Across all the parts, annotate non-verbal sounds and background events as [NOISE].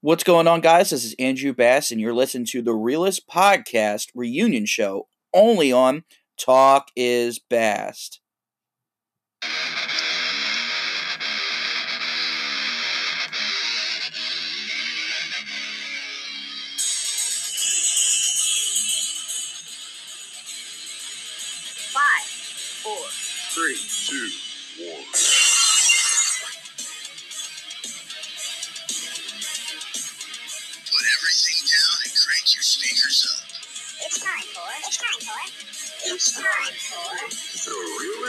What's going on, guys? This is Andrew Bass, and you're listening to the Realist Podcast reunion show only on Talk is Bass.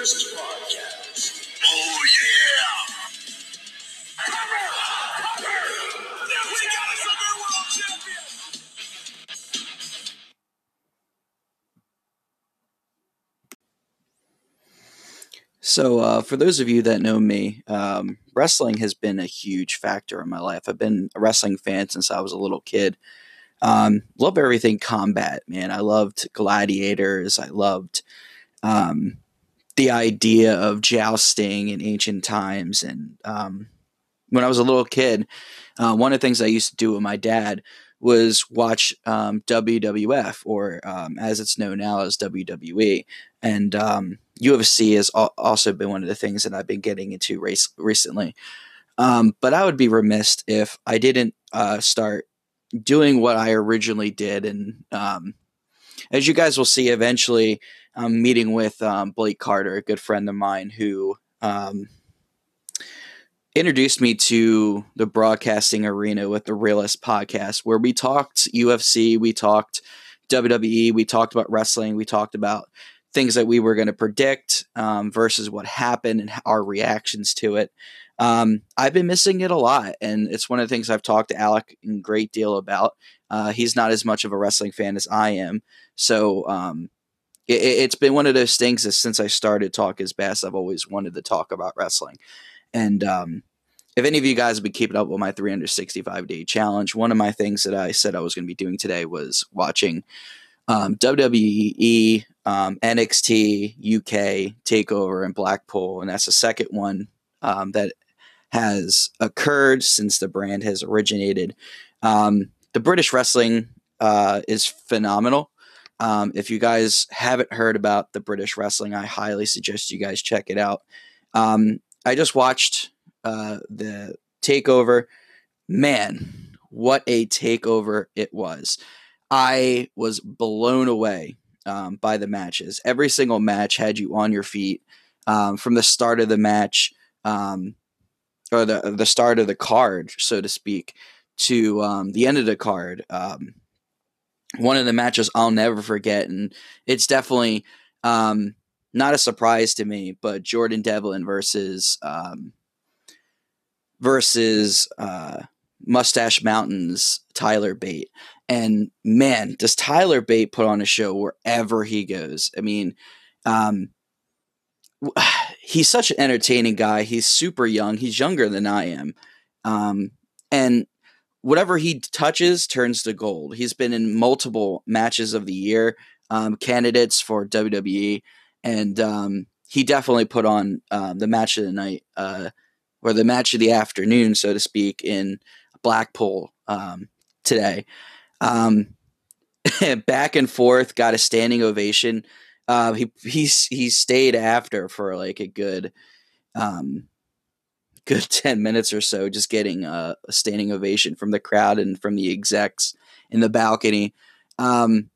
Podcast. Oh, yeah! So, uh, for those of you that know me, um, wrestling has been a huge factor in my life. I've been a wrestling fan since I was a little kid. Um, love everything combat, man. I loved gladiators. I loved um, the idea of jousting in ancient times. And um, when I was a little kid, uh, one of the things I used to do with my dad was watch um, WWF, or um, as it's known now as WWE. And um, UFC has al- also been one of the things that I've been getting into race recently. Um, but I would be remiss if I didn't uh, start doing what I originally did. And um, as you guys will see, eventually, I'm meeting with um, Blake Carter, a good friend of mine, who um, introduced me to the broadcasting arena with the Realist podcast, where we talked UFC, we talked WWE, we talked about wrestling, we talked about things that we were going to predict um, versus what happened and our reactions to it. Um, I've been missing it a lot, and it's one of the things I've talked to Alec a great deal about. Uh, he's not as much of a wrestling fan as I am, so um, it, it's been one of those things that since I started Talk is Bass, I've always wanted to talk about wrestling. And um, if any of you guys have been keeping up with my 365 day challenge, one of my things that I said I was going to be doing today was watching um, WWE, um, NXT, UK Takeover, and Blackpool, and that's the second one um, that has occurred since the brand has originated. Um, the British wrestling uh, is phenomenal. Um, if you guys haven't heard about the British wrestling, I highly suggest you guys check it out. Um, I just watched uh, the takeover. Man, what a takeover it was! I was blown away um, by the matches. Every single match had you on your feet um, from the start of the match, um, or the the start of the card, so to speak, to um, the end of the card. Um, one of the matches I'll never forget, and it's definitely um, not a surprise to me, but Jordan Devlin versus um, versus uh, Mustache Mountain's Tyler Bate. And man, does Tyler Bate put on a show wherever he goes. I mean, um, [SIGHS] he's such an entertaining guy. He's super young. He's younger than I am. Um, and whatever he touches turns to gold. He's been in multiple matches of the year, um, candidates for WWE, and um, he definitely put on uh, the match of the night, uh, or the match of the afternoon, so to speak, in Blackpool um, today. Um, [LAUGHS] back and forth, got a standing ovation. Uh, he he's he stayed after for like a good um, good [LAUGHS] 10 minutes or so just getting a, a standing ovation from the crowd and from the execs in the balcony. Um,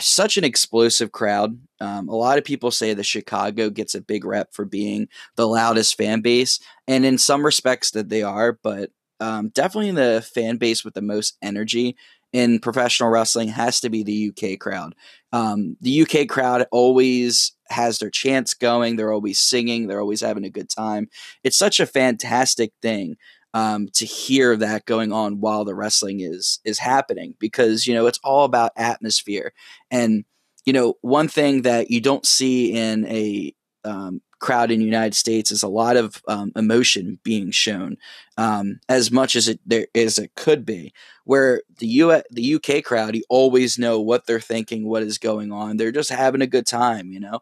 such an explosive crowd. Um, a lot of people say that chicago gets a big rep for being the loudest fan base and in some respects that they are but um, definitely the fan base with the most energy in professional wrestling has to be the uk crowd. Um, the uk crowd always has their chants going they're always singing they're always having a good time. It's such a fantastic thing um, to hear that going on while the wrestling is is happening because you know it's all about atmosphere. And you know one thing that you don't see in a um, crowd in the United States is a lot of um, emotion being shown um, as much as it there as it could be where the U the UK crowd you always know what they're thinking what is going on they're just having a good time you know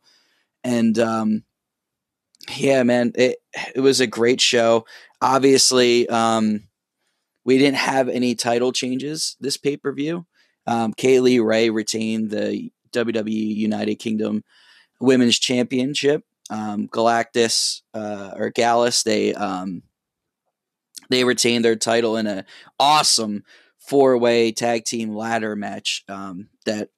and um, yeah, man, it it was a great show. Obviously, um, we didn't have any title changes this pay per view. Um, Kay Lee Ray retained the WWE United Kingdom Women's Championship. Um, Galactus uh, or Gallus, they um, they retained their title in a awesome four way tag team ladder match um, that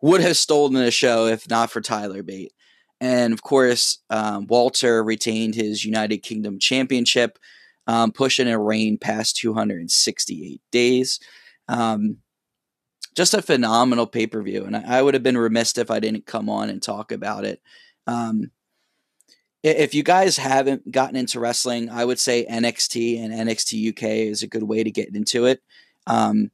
would have stolen the show if not for Tyler Bate. And of course, um, Walter retained his United Kingdom Championship, um, pushing a reign past 268 days. Um, just a phenomenal pay per view. And I, I, would have been remiss if I didn't come on and talk about it. Um, if you guys haven't gotten into wrestling, I would say NXT and NXT UK is a good way to get into it. Um,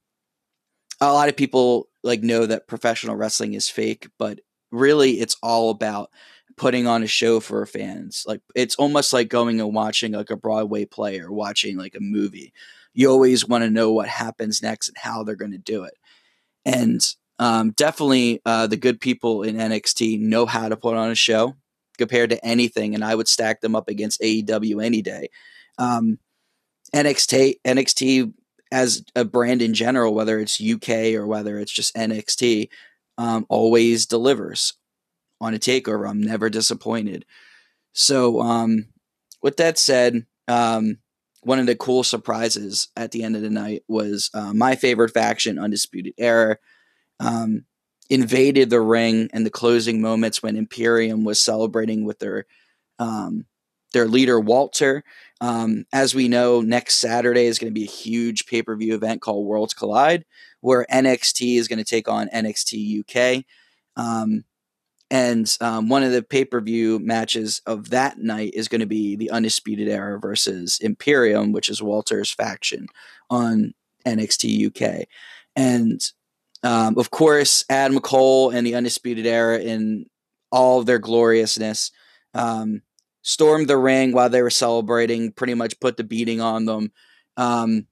a lot of people like know that professional wrestling is fake, but really it's all about putting on a show for fans. Like it's almost like going and watching like a Broadway play or watching like a movie. You always want to know what happens next and how they're going to do it. And um, definitely uh, the good people in NXT know how to put on a show compared to anything, and I would stack them up against AEW any day. Um, NXT NXT as a brand in general, whether it's UK or whether it's just NXT, um, always delivers on a takeover. I'm never disappointed. So, um, with that said, um, one of the cool surprises at the end of the night was uh, my favorite faction, Undisputed Era. Um, invaded the ring and the closing moments when Imperium was celebrating with their um, their leader Walter. Um, as we know, next Saturday is going to be a huge pay per view event called Worlds Collide, where NXT is going to take on NXT UK. Um, and um, one of the pay per view matches of that night is going to be the Undisputed Era versus Imperium, which is Walter's faction on NXT UK. And um, of course, Adam Cole and the Undisputed Era in all their gloriousness um, stormed the ring while they were celebrating, pretty much put the beating on them. Um,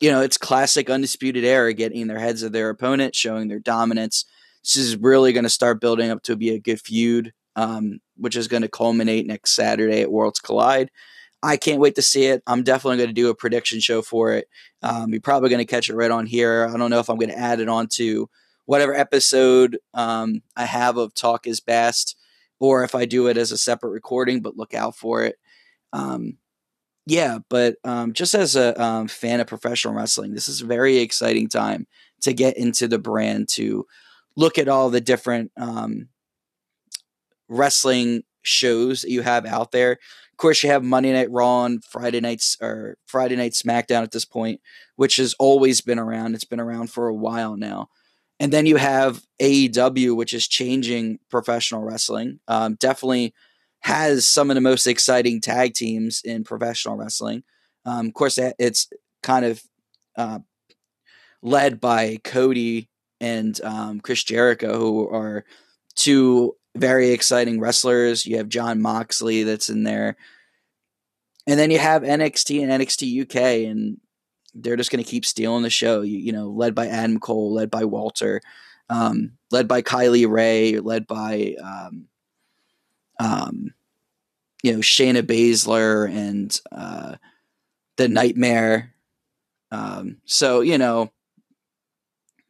you know, it's classic Undisputed Era getting their heads of their opponent, showing their dominance. This is really going to start building up to be a good feud, um, which is going to culminate next Saturday at Worlds Collide. I can't wait to see it. I'm definitely going to do a prediction show for it. Um, you're probably going to catch it right on here. I don't know if I'm going to add it on to whatever episode um, I have of Talk is Best, or if I do it as a separate recording, but look out for it. Um, yeah, but um, just as a um, fan of professional wrestling, this is a very exciting time to get into the brand, to look at all the different um, wrestling shows that you have out there course, you have Monday Night Raw and Friday nights or Friday Night SmackDown at this point, which has always been around. It's been around for a while now. And then you have AEW, which is changing professional wrestling. Um, definitely has some of the most exciting tag teams in professional wrestling. Um, of course, it's kind of uh, led by Cody and um, Chris Jericho, who are two very exciting wrestlers. You have Jon Moxley that's in there. And then you have NXT and NXT UK, and they're just going to keep stealing the show. You, you, know, led by Adam Cole, led by Walter, um, led by Kay Lee Ray, led by, um, um, you know, Shayna Baszler and uh, the Nightmare. Um, so, you know,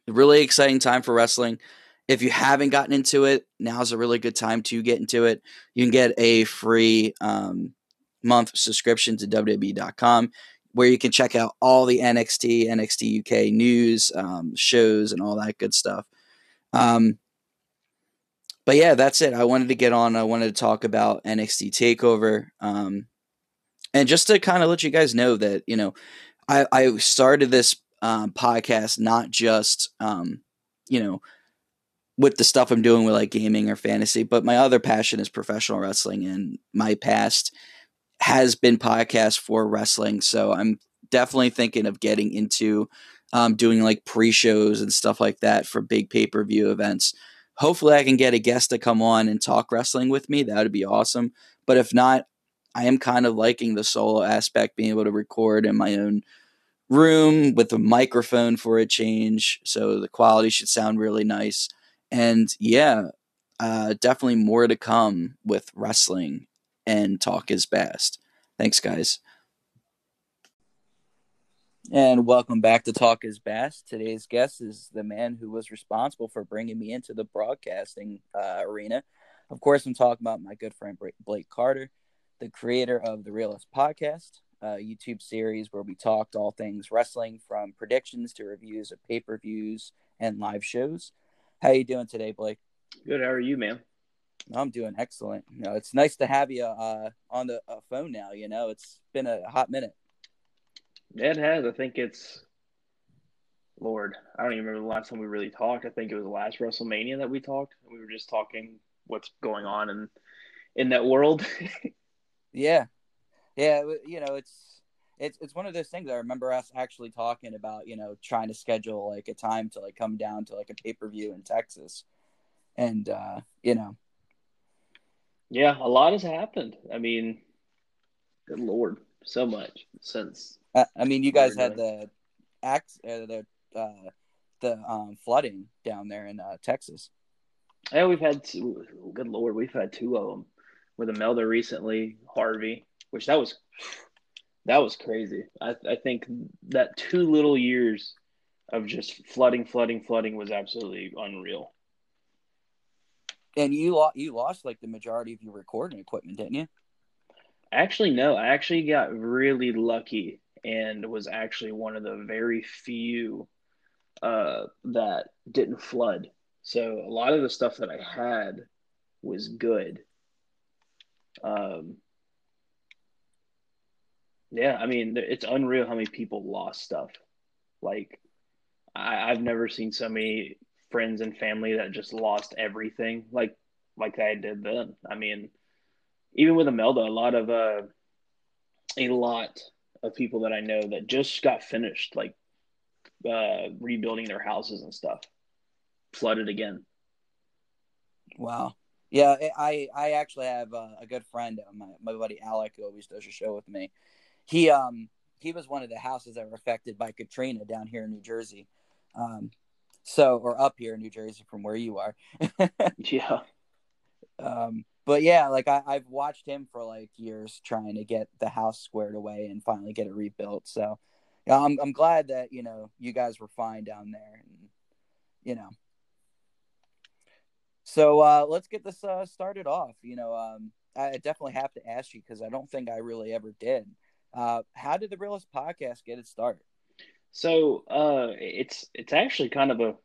really exciting time for wrestling. If you haven't gotten into it, now's a really good time to get into it. You can get a free um, month subscription to WWE.com where you can check out all the NXT, NXT UK news, um, shows, and all that good stuff. Um, but yeah, that's it. I wanted to get on. I wanted to talk about NXT Takeover, um, and just to kind of let you guys know that you know, I, I started this um, podcast not just um, you know with the stuff I'm doing with like gaming or fantasy, but my other passion is professional wrestling, and my past has been podcast for wrestling. So I'm definitely thinking of getting into um, doing like pre-shows and stuff like that for big pay-per-view events. Hopefully, I can get a guest to come on and talk wrestling with me. That would be awesome. But if not, I am kind of liking the solo aspect, being able to record in my own room with a microphone for a change, so the quality should sound really nice. And yeah, uh, definitely more to come with wrestling and talk is best. Thanks, guys. And welcome back to Talk is Best. Today's guest is the man who was responsible for bringing me into the broadcasting uh, arena. Of course, I'm talking about my good friend Blake Carter, the creator of the Realist Podcast, a YouTube series where we talked all things wrestling from predictions to reviews of pay-per-views and live shows. How you doing today, Blake? Good. How are you, man? I'm doing excellent. You know, it's nice to have you uh, on the uh, phone now. You know, it's been a hot minute. It has. I think it's Lord. I don't even remember the last time we really talked. I think it was the last WrestleMania that we talked. We were just talking what's going on in in that world. [LAUGHS] yeah, yeah. You know, it's it's it's one of those things. I remember us actually talking about you know trying to schedule like a time to like come down to like a pay per view in Texas, and uh, you know. Yeah, a lot has happened. I mean, good lord, so much since uh, I mean, you guys had the act uh, the uh, the um, flooding down there in uh, Texas. Yeah, we've had two, good lord, we've had two of them with Imelda recently, Harvey, which that was that was crazy. I, I think that two little years of just flooding, flooding, flooding was absolutely unreal. And you lost you lost like the majority of your recording equipment, didn't you? Actually, no. I actually got really lucky and was actually one of the very few uh, that didn't flood. So a lot of the stuff that I had was good. Um, yeah, I mean, it's unreal how many people lost stuff. Like, I, I've never seen so many friends and family that just lost everything like like I did then. I mean, even with Imelda, a lot of uh, a lot of people that I know that just got finished like uh, rebuilding their houses and stuff, flooded again. Wow. Yeah, I I actually have a, a good friend, uh, my my buddy Alec, who always does a show with me. He um he was one of the houses that were affected by Katrina down here in New Jersey. Um, so or up here in New Jersey from where you are. [LAUGHS] yeah. Um, but yeah, like I, I've watched him for like years trying to get the house squared away and finally get it rebuilt. So yeah, I'm I'm glad that you know you guys were fine down there, and you know. So uh, let's get this uh, started off. You know, um, I definitely have to ask you because I don't think I really ever did. Uh, how did the Realist podcast get its start? So uh, it's it's actually kind of a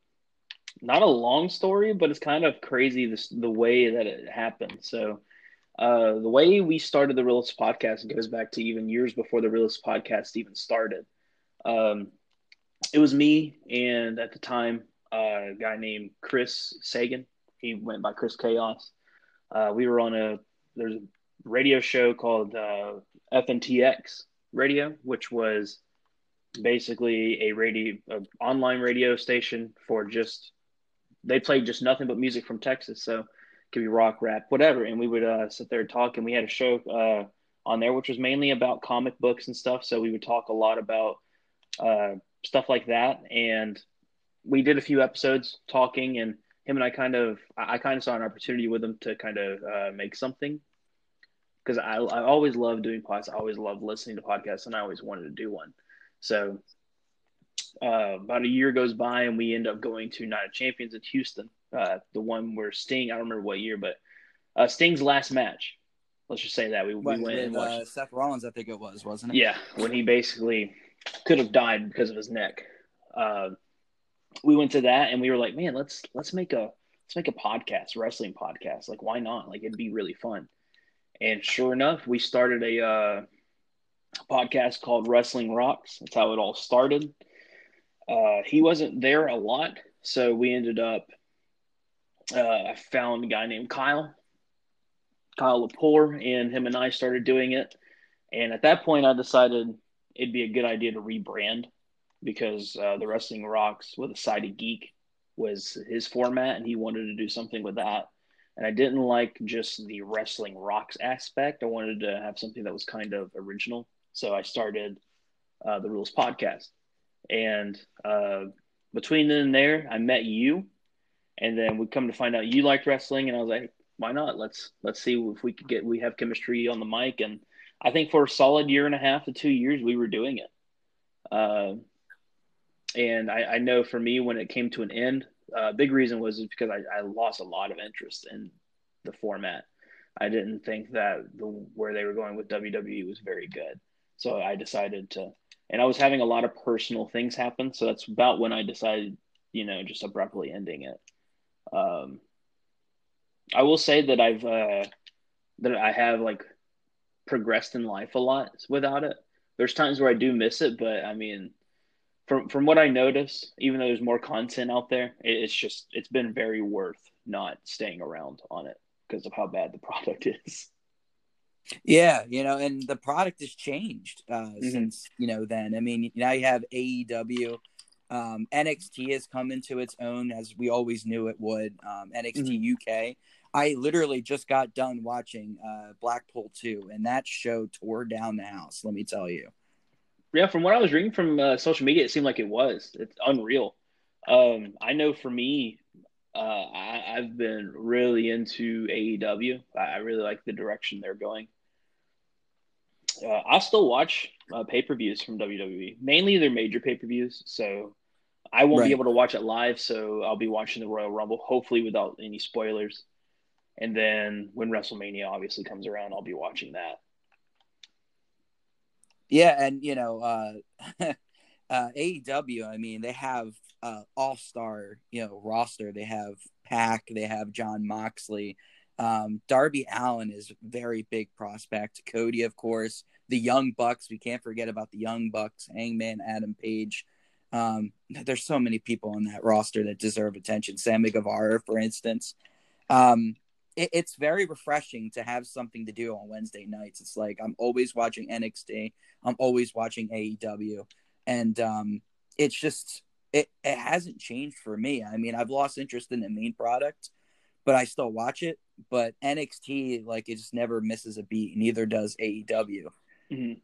not a long story, but it's kind of crazy this, the way that it happened. So, uh, the way we started the Realist podcast goes back to even years before the Realist podcast even started. Um, it was me and at the time uh, a guy named Chris Sagan. He went by Chris Chaos. Uh, we were on a there's radio show called uh, FNTX Radio, which was basically a radio a online radio station for just they played just nothing but music from Texas. So it could be rock, rap, whatever. And we would uh, sit there and talk. And we had a show uh, on there, which was mainly about comic books and stuff. So we would talk a lot about uh, stuff like that. And we did a few episodes talking, and him and I kind of, I kind of saw an opportunity with him to kind of uh, make something because I, I always love doing podcasts. I always love listening to podcasts, and I always wanted to do one. So uh, about a year goes by and we end up going to Night of Champions in Houston, uh, the one where Sting, I don't remember what year, but uh, Sting's last match. Let's just say that we, what, we went with, and watched. Uh, Seth Rollins, I think it was, wasn't it? Yeah, when he basically could have died because of his neck. Uh, we went to that and we were like, man, let's let's make a let's make a podcast, wrestling podcast. Like, why not? Like, it'd be really fun. And sure enough, we started a uh, podcast called Wrestling Rocks. That's how it all started. Uh, he wasn't there a lot, so we ended up. Uh, I found a guy named Kyle, Kyle Lepore, and him and I started doing it. And at that point, I decided it'd be a good idea to rebrand because uh, the Wrestling Rocks with a side of geek was his format, and he wanted to do something with that. And I didn't like just the Wrestling Rocks aspect. I wanted to have something that was kind of original. So I started uh, the Realist podcast. And uh, between then and there, I met you, and then we come to find out you liked wrestling, and I was like, why not? Let's let's see if we could get we have chemistry on the mic, and I think for a solid year and a half to two years, we were doing it. Uh, and I, I know for me, when it came to an end, uh, big reason was because I, I lost a lot of interest in the format. I didn't think that the where they were going with WWE was very good. So I decided to, and I was having a lot of personal things happen. So that's about when I decided, you know, just abruptly ending it. Um, I will say that I've uh, that I have like progressed in life a lot without it. There's times where I do miss it, but I mean, from from what I notice, even though there's more content out there, it, it's just it's been very worth not staying around on it because of how bad the [LAUGHS] product is. Yeah, you know, and the product has changed uh, Mm-hmm. since you know then. I mean, now you have AEW, um, NXT has come into its own as we always knew it would. Um, NXT Mm-hmm. UK. I literally just got done watching uh, Blackpool two, and that show tore down the house. Let me tell you. Yeah, from what I was reading from uh, social media, it seemed like it was. It's unreal. Um, I know for me, uh, I, I've been really into AEW. I, I really like the direction they're going. Uh, I'll still watch uh, pay per views from WWE, mainly their major pay per views. So I won't Right. be able to watch it live. So I'll be watching the Royal Rumble, hopefully without any spoilers. And then when WrestleMania obviously comes around, I'll be watching that. Yeah, and you know, uh, [LAUGHS] uh, AEW. I mean, they have uh, all star, you know, roster. They have Pac. They have Jon Moxley. Um, Darby Allin is very big prospect. Cody, of course. The Young Bucks. We can't forget about the Young Bucks. Hangman, Adam Page. Um, there's so many people on that roster that deserve attention. Sammy Guevara, for instance. Um, it, it's very refreshing to have something to do on Wednesday nights. It's like I'm always watching NXT. I'm always watching AEW, and um, it's just it it hasn't changed for me. I mean, I've lost interest in the main product, but I still watch it. But NXT, like, it just never misses a beat. Neither does AEW. Mhm.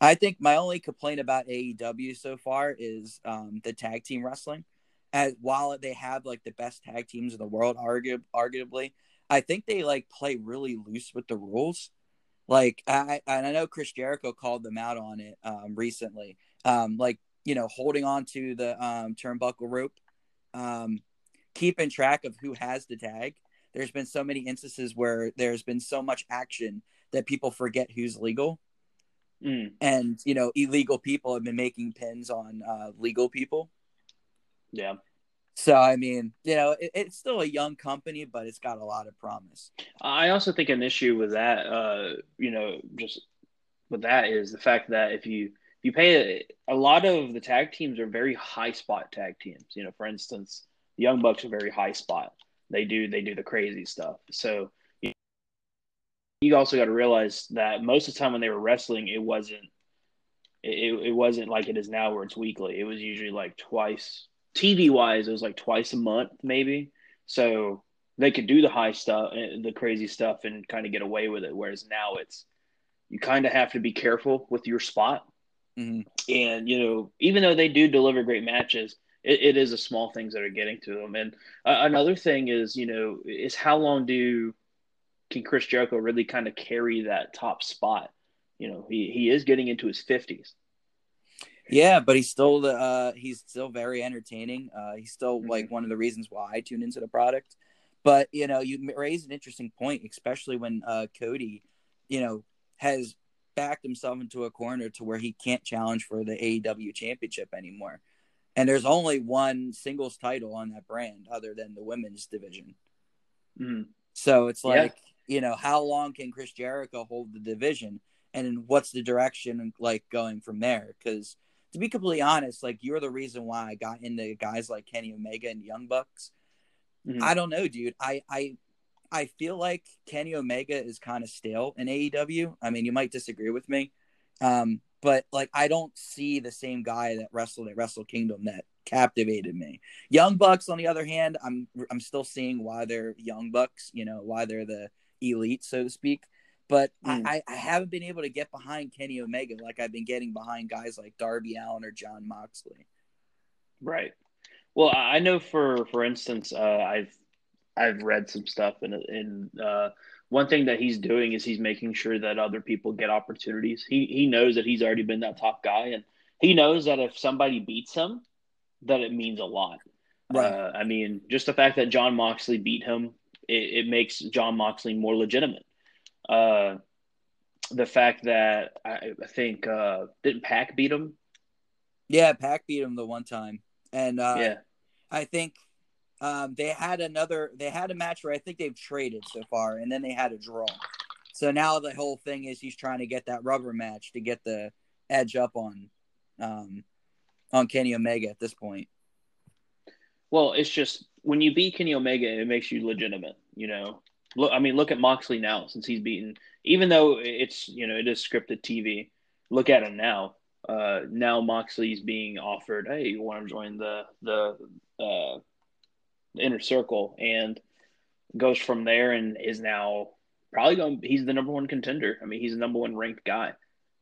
I think my only complaint about AEW so far is um, the tag team wrestling. As while they have like the best tag teams in the world, argu- arguably, I think they like play really loose with the rules. Like I and I know Chris Jericho called them out on it um, recently. Um, like you know, holding on to the um, turnbuckle rope, um, keeping track of who has the tag. There's been so many instances where there's been so much action that people forget who's legal Mm, and you know illegal people have been making pins on uh, legal people yeah. So i mean you know it, it's still a young company but it's got a lot of promise I also think an issue with that, uh, you know, just with that is the fact that if you if you pay a, a lot of the tag teams are very high spot tag teams. You know, for instance, the Young Bucks are very high spot. They do they do the crazy stuff. So you, you also got to realize that most of the time when they were wrestling, it wasn't it, it wasn't like it is now where it's weekly. It was usually like twice TV wise. It was like twice a month maybe. So they could do the high stuff, eh, the crazy stuff, and kind of get away with it. Whereas now it's you kind of have to be careful with your spot. Mhm. And you know, even though they do deliver great matches, it, it is the small things that are getting to them. And uh, another thing is, you know, is how long do can Chris Jericho really kind of carry that top spot? You know, he he is getting into his fifties. Yeah but he's still the uh he's still very entertaining uh he's still Mhm. like one of the reasons why i tune into the product but you know you raise an interesting point especially when uh cody you know has backed himself into a corner to where he can't challenge for the aew championship anymore and there's only one singles title on that brand other than the women's division Mhm. So it's Yeah. like, you know, how long can Chris Jericho hold the division and what's the direction like going from there? Because to be completely honest, like you're the reason why I got into guys like Kenny Omega and Young Bucks. Mhm. I don't know, dude. I I I feel like Kenny Omega is kind of stale in AEW. I mean, you might disagree with me. Um, but like I don't see the same guy that wrestled at Wrestle Kingdom that captivated me. Young Bucks, on the other hand, I'm I'm still seeing why they're Young Bucks, you know, why they're the elite, so to speak. But Mm. I, I haven't been able to get behind Kenny Omega like I've been getting behind guys like Darby Allin or Jon Moxley. Right. Well, I know for for instance, uh, I've I've read some stuff, and and uh, one thing that he's doing is he's making sure that other people get opportunities. He he knows that he's already been that top guy, and he knows that if somebody beats him, that it means a lot. Right. Uh, I mean, just the fact that Jon Moxley beat him, it, it makes Jon Moxley more legitimate. Uh, the fact that I, I think uh, didn't Pac beat him? Yeah, Pac beat him the one time, and uh, yeah, I think um, they had another. They had a match where I think they've traded so far, and then they had a draw. So now the whole thing is he's trying to get that rubber match to get the edge up on, um, on Kenny Omega at this point. Well, it's just when you beat Kenny Omega, it makes you legitimate. You know, look. I mean, look at Moxley now since he's beaten. Even though it's you know it is scripted TV, look at him now. Uh, now Moxley's being offered, hey, you want to join the the uh, inner circle, and goes from there and is now probably going. He's the number one contender. I mean, he's the number one ranked guy.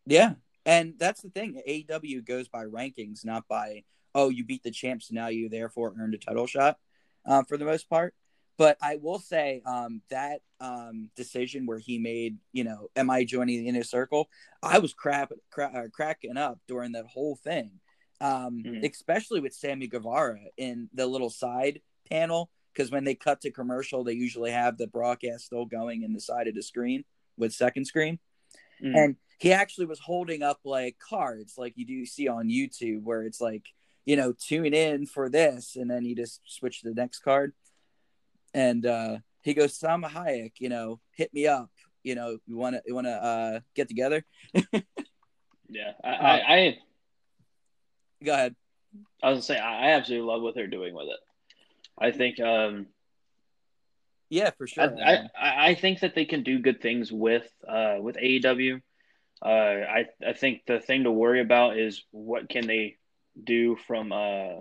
Yeah, and that's the thing. AEW goes by rankings, not by oh you beat the champs, now you therefore earned a title shot. Uh, for the most part, but I will say um, that um, decision where he made, you know, am I joining the inner circle? I was crap, cra- uh, cracking up during that whole thing, um, Mhm. especially with Sammy Guevara in the little side panel. Because when they cut to commercial, they usually have the broadcast still going in the side of the screen with second screen. Mm. And he actually was holding up like cards, like you do see on YouTube, where it's like, you know, tune in for this, and then you just switch to the next card. And uh, he goes, Salma Hayek, you know, hit me up. You know, you want to you want to uh, get together? [LAUGHS] yeah, I, I, I Go ahead. I was gonna say I I absolutely love what they're doing with it. I think um, Yeah, for sure. I, I I think that they can do good things with uh, with AEW. Uh, I I think the thing to worry about is what can they do from uh,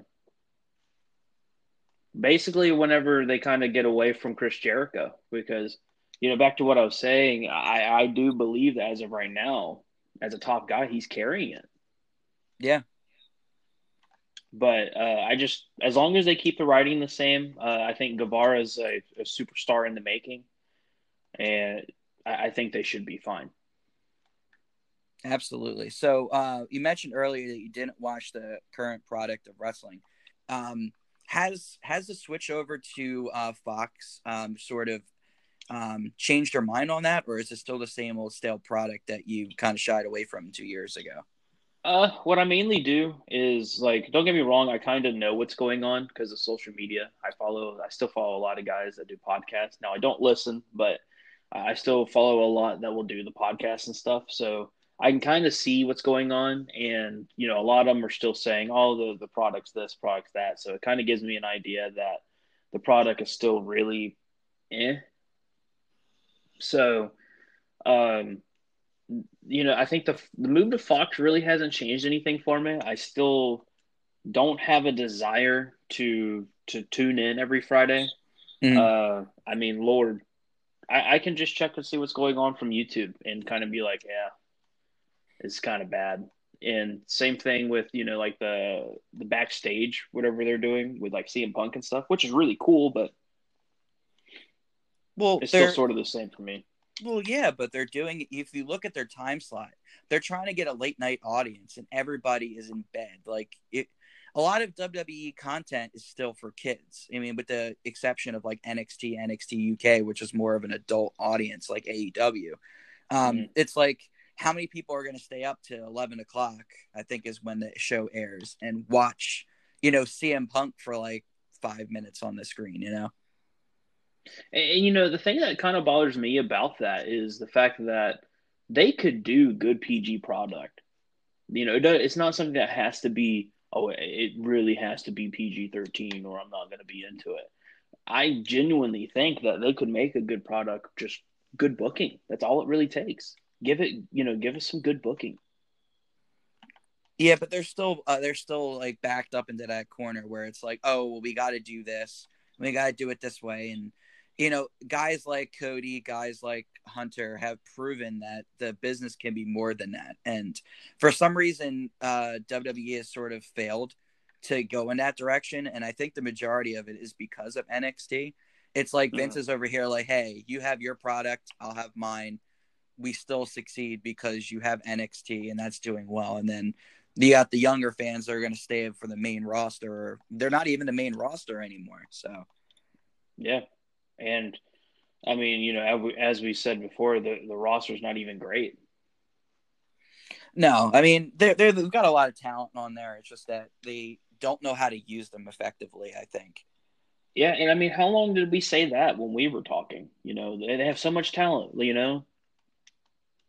basically whenever they kind of get away from Chris Jericho because you know back to what I was saying I I do believe that as of right now as a top guy he's carrying it yeah, but uh, I just as long as they keep the writing the same, uh, I think Guevara is a, a superstar in the making, and I, I think they should be fine. absolutely. So uh, you mentioned earlier that you didn't watch the current product of wrestling. Um, has has the switch over to uh, Fox um, sort of um, changed your mind on that, or is it still the same old stale product that you kind of shied away from two years ago? Uh, what I mainly do is like, don't get me wrong, I kind of know what's going on because of social media. I follow, I still follow a lot of guys that do podcasts. Now I don't listen, but I still follow a lot that will do the podcasts and stuff. So I can kind of see what's going on, and you know, a lot of them are still saying, "Oh, the the product's this, product's that." So it kind of gives me an idea that the product is still really, eh. So, um, you know, I think the the move to Fox really hasn't changed anything for me. I still don't have a desire to to tune in every Friday. Mhm. Uh, I mean, Lord, I, I can just check and see what's going on from YouTube and kind of be like, yeah, it's kind of bad. And same thing with you know like the the backstage whatever they're doing with like CM Punk and stuff, which is really cool, but Well, it's still sort of the same for me. well, yeah, but they're doing. If you look at their time slot, they're trying to get a late night audience, and everybody is in bed. Like it, a lot of WWE content is still for kids. I mean, with the exception of like NXT, NXT UK, which is more of an adult audience, like AEW. Um, Mhm. It's like how many people are going to stay up to eleven o'clock? I think is when the show airs and watch, you know, CM Punk for like five minutes on the screen. You know. And, and, you know, the thing that kind of bothers me about that is the fact that they could do good PG product. You know, it, it's not something that has to be, oh, it really has to be PG 13 or I'm not going to be into it. I genuinely think that they could make a good product, just good booking. That's all it really takes. Give it, you know, give us some good booking. Yeah, but they're still uh, they're still like backed up into that corner where it's like, oh, well, we got to do this, we got to do it this way, and you know, guys like Cody, guys like Hunter have proven that the business can be more than that, and for some reason, uh, WWE has sort of failed to go in that direction, and I think the majority of it is because of NXT. It's like Vince Mhm. is over here, like, hey, you have your product, I'll have mine. We still succeed because you have NXT and that's doing well, and then you got the younger fans that are going to stay for the main roster. They're not even the main roster anymore. So Yeah, and I mean, you know, as we- said before, the the roster's not even great. no, I mean they're, they're they've got a lot of talent on there. It's just that they don't know how to use them effectively. I think. Yeah, and I mean, how long did we say that when we were talking? You know, they they have so much talent, you know.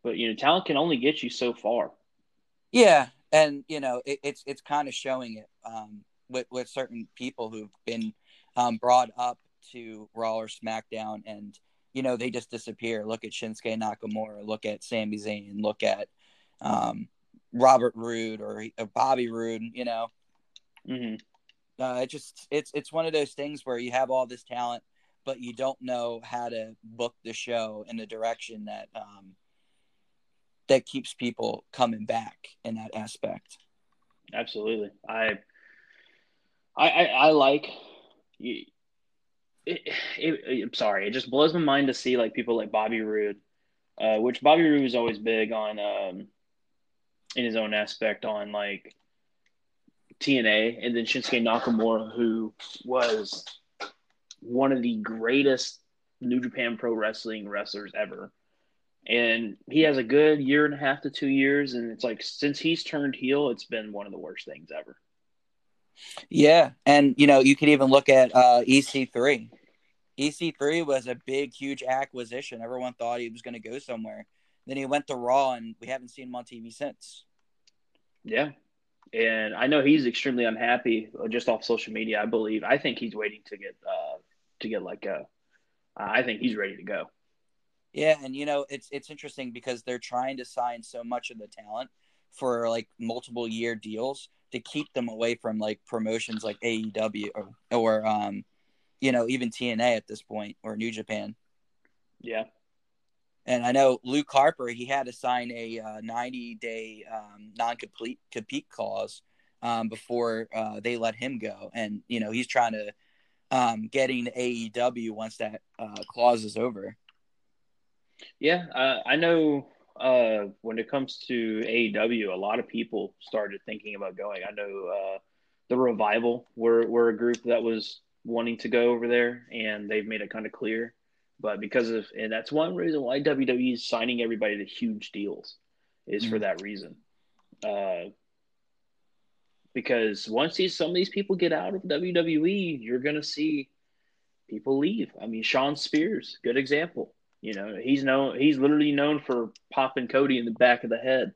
But you know, talent can only get you so far. Yeah, and you know it, it's it's kind of showing it um, with with certain people who've been um, brought up to Raw or SmackDown, and you know they just disappear. Look at Shinsuke Nakamura. Look at Sami Zayn. Look at um, Robert Roode or, or Bobby Roode. You know, hmm uh, it just it's it's one of those things where you have all this talent, but you don't know how to book the show in the direction that um, that keeps people coming back in that aspect. Absolutely, I, I, I, I like. It, it, it, I'm sorry, it just blows my mind to see like people like Bobby Roode, uh, which Bobby Roode is always big on, um, in his own aspect on like TNA, and then Shinsuke Nakamura, who was one of the greatest New Japan Pro Wrestling wrestlers ever. And he has a good year and a half to two years, and it's like since he's turned heel, it's been one of the worst things ever. Yeah, and you know you could even look at uh, EC3. EC3 was a big, huge acquisition. Everyone thought he was going to go somewhere. Then he went to Raw, and we haven't seen him on TV since. Yeah. And I know he's extremely unhappy uh, just off social media, I believe. I think he's waiting to get uh to get let go. I think he's ready to go. Yeah, and you know it's it's interesting because they're trying to sign so much of the talent for like multiple year deals to keep them away from like promotions like AEW or, or um you know even TNA at this point or New Japan. Yeah. And I know Luke Harper, he had to sign a uh, 90 day um, non complete compete clause um, before uh, they let him go. And, you know, he's trying to um, get into AEW once that uh, clause is over. Yeah, uh, I know uh, when it comes to AEW, a lot of people started thinking about going. I know uh, the Revival were, were a group that was wanting to go over there, and they've made it kind of clear. But because of, and that's one reason why WWE is signing everybody to huge deals, is for Mhm. that reason. Uh, because once these some of these people get out of WWE, you're gonna see people leave. I mean, Shawn Spears, good example. You know, he's known he's literally known for popping Cody in the back of the head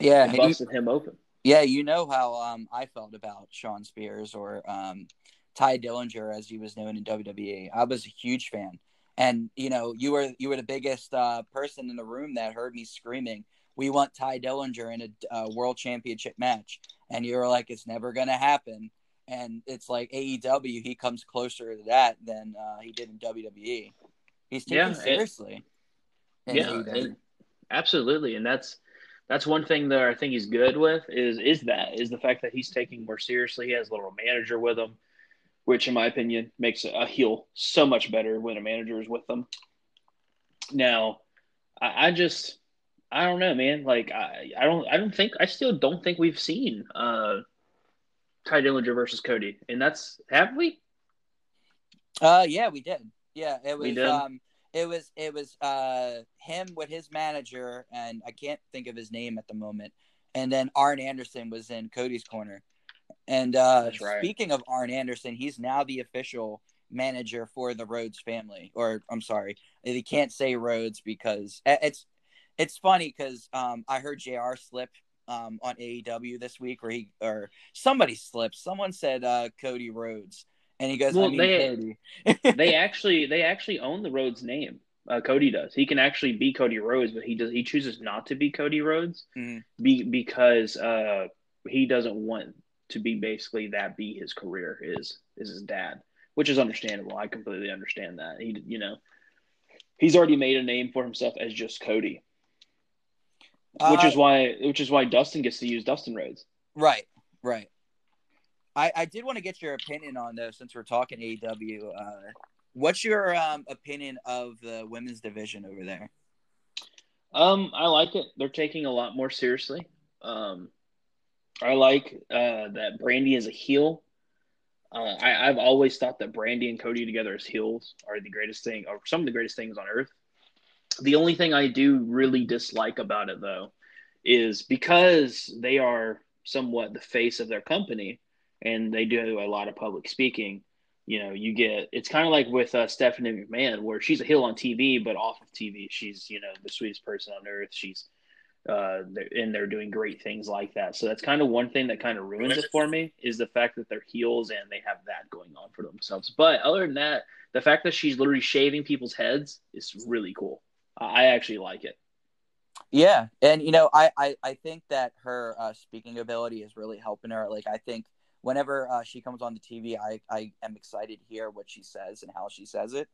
Yeah. and and you- busting him open. yeah. You know how um, I felt about Shawn Spears or um, Tye Dillinger, as he was known in WWE. I was a huge fan. And, you know, you were you were the biggest uh, person in the room that heard me screaming, we want Tye Dillinger in a uh, world championship match. And you were like, it's never going to happen. And it's like AEW, he comes closer to that than uh, he did in WWE. He's taken Yeah, seriously. in Yeah, and- absolutely, and that's that's one thing that I think he's good with is is that is the fact that he's taking more seriously. He has a little manager with him, which in my opinion makes a heel so much better when a manager is with them. Now, I, I just I don't know, man. Like I, I don't I don't think I still don't think we've seen uh Tye Dillinger versus Cody, and that's have we? Uh, yeah, we did. Yeah, it was. Um, it was. It was. Uh, him with his manager, and I can't think of his name at the moment. And then Arn Anderson was in Cody's corner. And uh, right. speaking of Arn Anderson, he's now the official manager for the Rhodes family. Or I'm sorry, he can't say Rhodes because it's it's funny because um, I heard Jr. slip um, on AEW this week, where he or somebody slipped. Someone said uh, Cody Rhodes, and he goes, "I Well, they- Cody." [LAUGHS] they actually they actually own the Rhodes name. Uh, Cody does. He can actually be Cody Rhodes, but he does. He chooses not to be Cody Rhodes Mhm. be, because uh, he doesn't want to be basically that be his career is is his dad, which is understandable. I completely understand that. He you know he's already made a name for himself as just Cody, which Uh, is why which is why Dustin gets to use Dustin Rhodes. Right, right. I, I did want to get your opinion on though, since we're talking AEW. Uh, what's your um, opinion of the women's division over there? Um, I like it. They're taking a lot more seriously. Um, I like uh, that Brandi is a heel. Uh, I, I've always thought that Brandi and Cody together as heels are the greatest thing, or some of the greatest things on earth. The only thing I do really dislike about it, though, is because they are somewhat the face of their company and they do a lot of public speaking. You know, you get it's kind of like with uh, Stephanie McMahon, where she's a heel on TV, but off of TV, she's you know the sweetest person on earth. She's uh, and they're doing great things like that. So that's kind of one thing that kind of ruins it for me is the fact that they're heels and they have that going on for themselves. But other than that, the fact that she's literally shaving people's heads is really cool. I actually like it. Yeah, and you know, I I, I think that her uh, speaking ability is really helping her. Like, I think whenever uh, she comes on the TV, I I am excited to hear what she says and how she says it.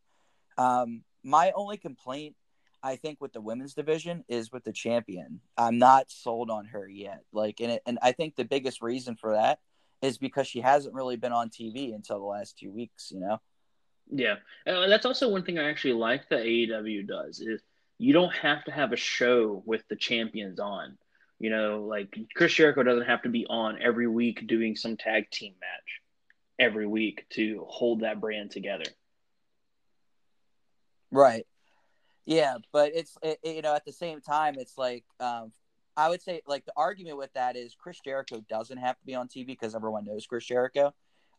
Um, my only complaint, I think, with the women's division is with the champion. I'm not sold on her yet. Like, and it, and I think the biggest reason for that is because she hasn't really been on TV until the last two weeks. You know. Yeah, that's also one thing I actually like that AEW does is you don't have to have a show with the champions on. You know, like Chris Jericho doesn't have to be on every week doing some tag team match every week to hold that brand together. Right. Yeah, but it's it, you know at the same time it's like um, I would say like the argument with that is Chris Jericho doesn't have to be on TV because everyone knows Chris Jericho.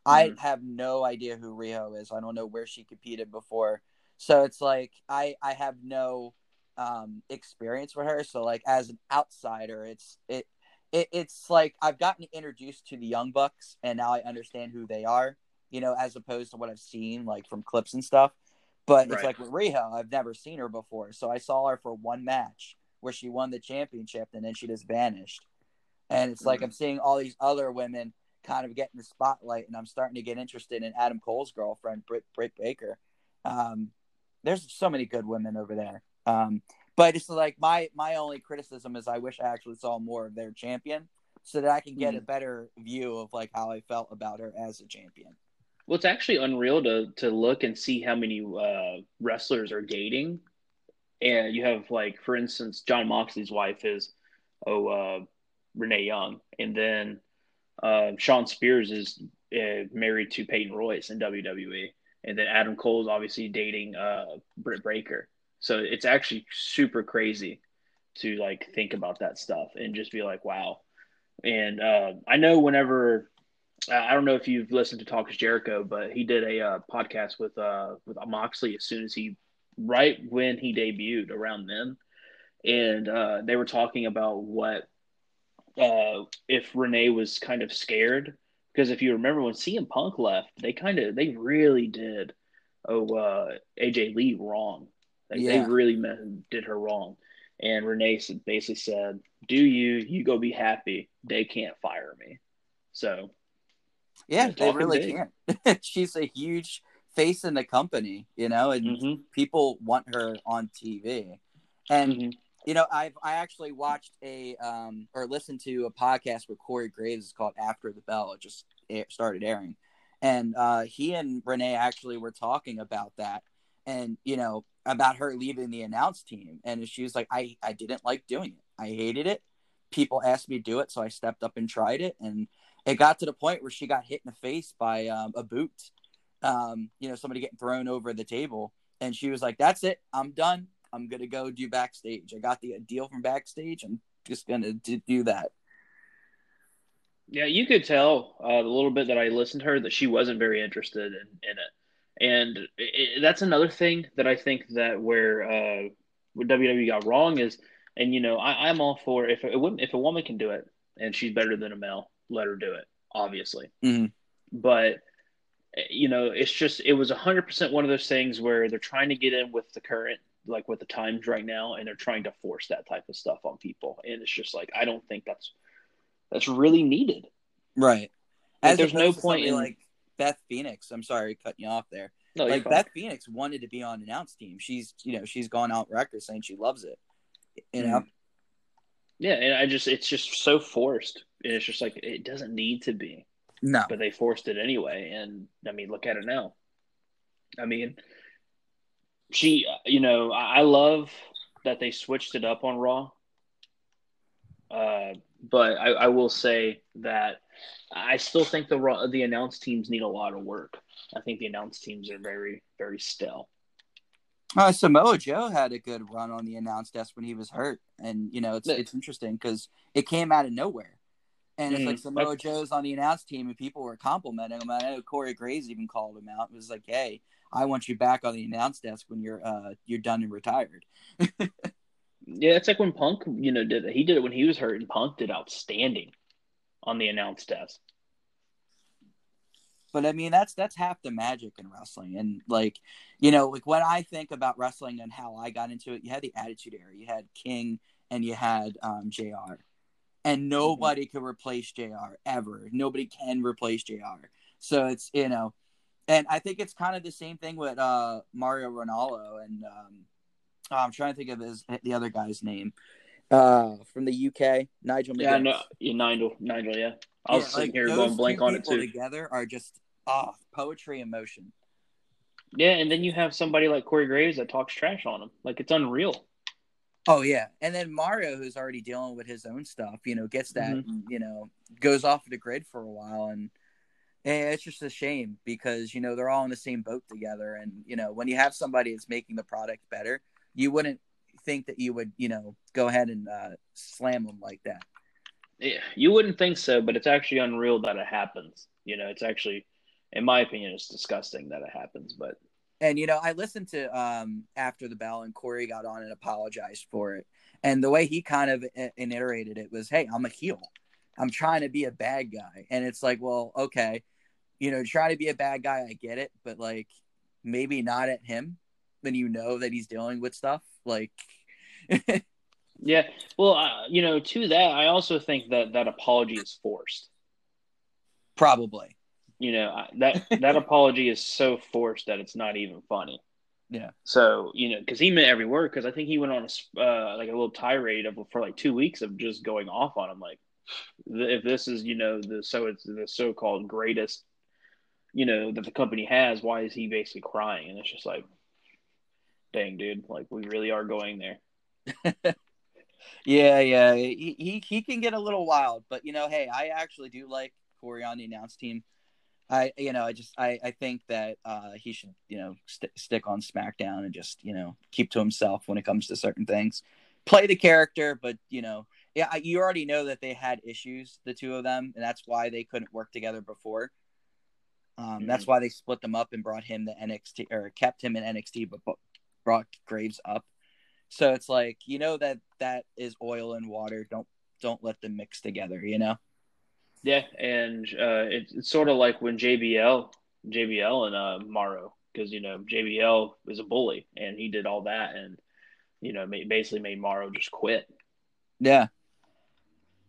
Mm-hmm. I have no idea who Riho is. I don't know where she competed before. So it's like I I have no um experience with her. So like as an outsider, it's it, it it's like I've gotten introduced to the Young Bucks and now I understand who they are, you know, as opposed to what I've seen like from clips and stuff. But it's like with Riho, I've never seen her before. So I saw her for one match where she won the championship and then she just vanished. And it's like Mhm. I'm seeing all these other women kind of getting the spotlight, and I'm starting to get interested in Adam Cole's girlfriend, Britt, Britt Baker. Um, there's so many good women over there. Um, but it's like my my only criticism is I wish I actually saw more of their champion so that I can get a better view of like how I felt about her as a champion. Well, it's actually unreal to to look and see how many uh, wrestlers are dating, and you have like, for instance, Jon Moxley's wife is oh uh, Renee Young, and then uh, Shawn Spears is uh, married to Peyton Royce in WWE, and then Adam Cole's obviously dating uh, Britt Baker. So it's actually super crazy to like think about that stuff and just be like, wow. And uh, I know whenever I I don't know if you've listened to Talk is Jericho, but he did a uh, podcast with uh, with Moxley as soon as he right when he debuted around then, and uh, they were talking about what uh, if Renee was kind of scared because if you remember when CM Punk left, they kind of they really did oh uh, AJ Lee wrong. Like, They really me- did her wrong. And Renee basically said, "Do you? You go be happy. They can't fire me." So Yeah, Yeah, they really can't. [LAUGHS] She's a huge face in the company, you know, and mhm. people want her on TV. And Mhm. you know, I've I actually watched a um or listened to a podcast with Corey Graves. It's called After the Bell. It just air, started airing, and uh, he and Renee actually were talking about that, and you know about her leaving the announce team, and she was like, I I didn't like doing it. I hated it. People asked me to do it, so I stepped up and tried it, and it got to the point where she got hit in the face by um, a boot. Um, you know, somebody getting thrown over the table, and she was like, "That's it. I'm done. I'm gonna go do backstage. I got the deal from backstage. I'm just gonna do, do that." Yeah, you could tell uh, the little bit that I listened to her that she wasn't very interested in, in it, and i i that's another thing that I think that where uh, where WWE got wrong is, and you know, I, I'm all for if a woman if a woman can do it and she's better than a male, let her do it, obviously. Mhm. But eh, you know, it's just it was hundred percent one of those things where they're trying to get in with the current, like with the times right now, and they're trying to force that type of stuff on people, and it's just like I don't think that's that's really needed. Right. Like, there's no point in like Beth Phoenix. I'm sorry, cutting you off there. no, like. Beth Phoenix wanted to be on announce team. She's you know she's gone out record saying she loves it. You know. Yeah, and I just it's just so forced. And it's just like it doesn't need to be, No. but they forced it anyway. And I mean, look at it now. I mean, she, you know, I, I love that they switched it up on Raw. Uh, but I, I will say that I still think the the announced teams need a lot of work. I think the announced teams are very very stale. Uh, Samoa Joe had a good run on the announce desk when he was hurt, and you know it's it's interesting because it came out of nowhere, and it's like Mhm. Samoa Joe's on the announce team, and people were complimenting him. I know Corey Graves even called him out. It was like, "Hey, I want you back on the announce desk when you're uh you're done and retired." [LAUGHS] Yeah, it's like when Punk, you know, did he did it when he was hurt, and Punk did outstanding on the announced desk. But I mean, that's that's half the magic in wrestling. And like, you know, like when I think about wrestling and how I got into it, you had the Attitude Era, you had King, and you had um, Jr. And nobody could replace Jr. ever. Nobody can replace Jr. So it's you know, and I think it's kind of the same thing with uh, Mauro Ranallo and um, oh, I'm trying to think of his the other guy's name uh, from the UK, Nigel. Yeah, McGuinness. no, yeah, Nigel, Nigel, yeah. I was Yeah, sitting like, here going blank on it people too. Together are just ah poetry in motion. Yeah, and then you have somebody like Corey Graves that talks trash on him. Like it's unreal. Oh yeah, and then Mauro, who's already dealing with his own stuff, you know, gets that, Mm-hmm. you know, goes off the grid for a while, and eh, it's just a shame because you know they're all in the same boat together, and you know when you have somebody that's making the product better, you wouldn't think that you would, you know, go ahead and uh, slam them like that. Yeah, you wouldn't think so, but it's actually unreal that it happens. You know, it's actually, in my opinion, it's disgusting that it happens. But And you know, I listened to um after the bell, and Corey got on and apologized for it. And the way he kind of i- iterated it was, "Hey, I'm a heel. I'm trying to be a bad guy." And it's like, well, okay, you know, try to be a bad guy. I get it, but like, maybe not at him when you know that he's dealing with stuff. Like, yeah, well, uh, you know, to that, I also think that that apology is forced. probably, You know, that that apology is so forced that it's not even funny. yeah, So you know, because he meant every word. Because I think he went on a uh, like a little tirade of for like two weeks of just going off on him. Like, if this is you know the so it's the so-called greatest, you know that the company has, why is he basically crying? And it's just like, dang, dude, like we really are going there. [LAUGHS] yeah, yeah. He, he he can get a little wild, but you know, hey, I actually do like Corey on the announce team. I you know I just I I think that uh, he should you know st- stick on SmackDown and just you know keep to himself when it comes to certain things. Play the character, but you know yeah I- you already know that they had issues the two of them, and that's why they couldn't work together before. Um, That's why they split them up and brought him to NXT or kept him in NXT, but bu- brought Graves up. So it's like you know that that is oil and water. Don't don't let them mix together. You know. Yeah, and uh, it's, it's sort of like when JBL, JBL and uh, Mauro, because you know JBL is a bully and he did all that, and you know basically made Mauro just quit. Yeah.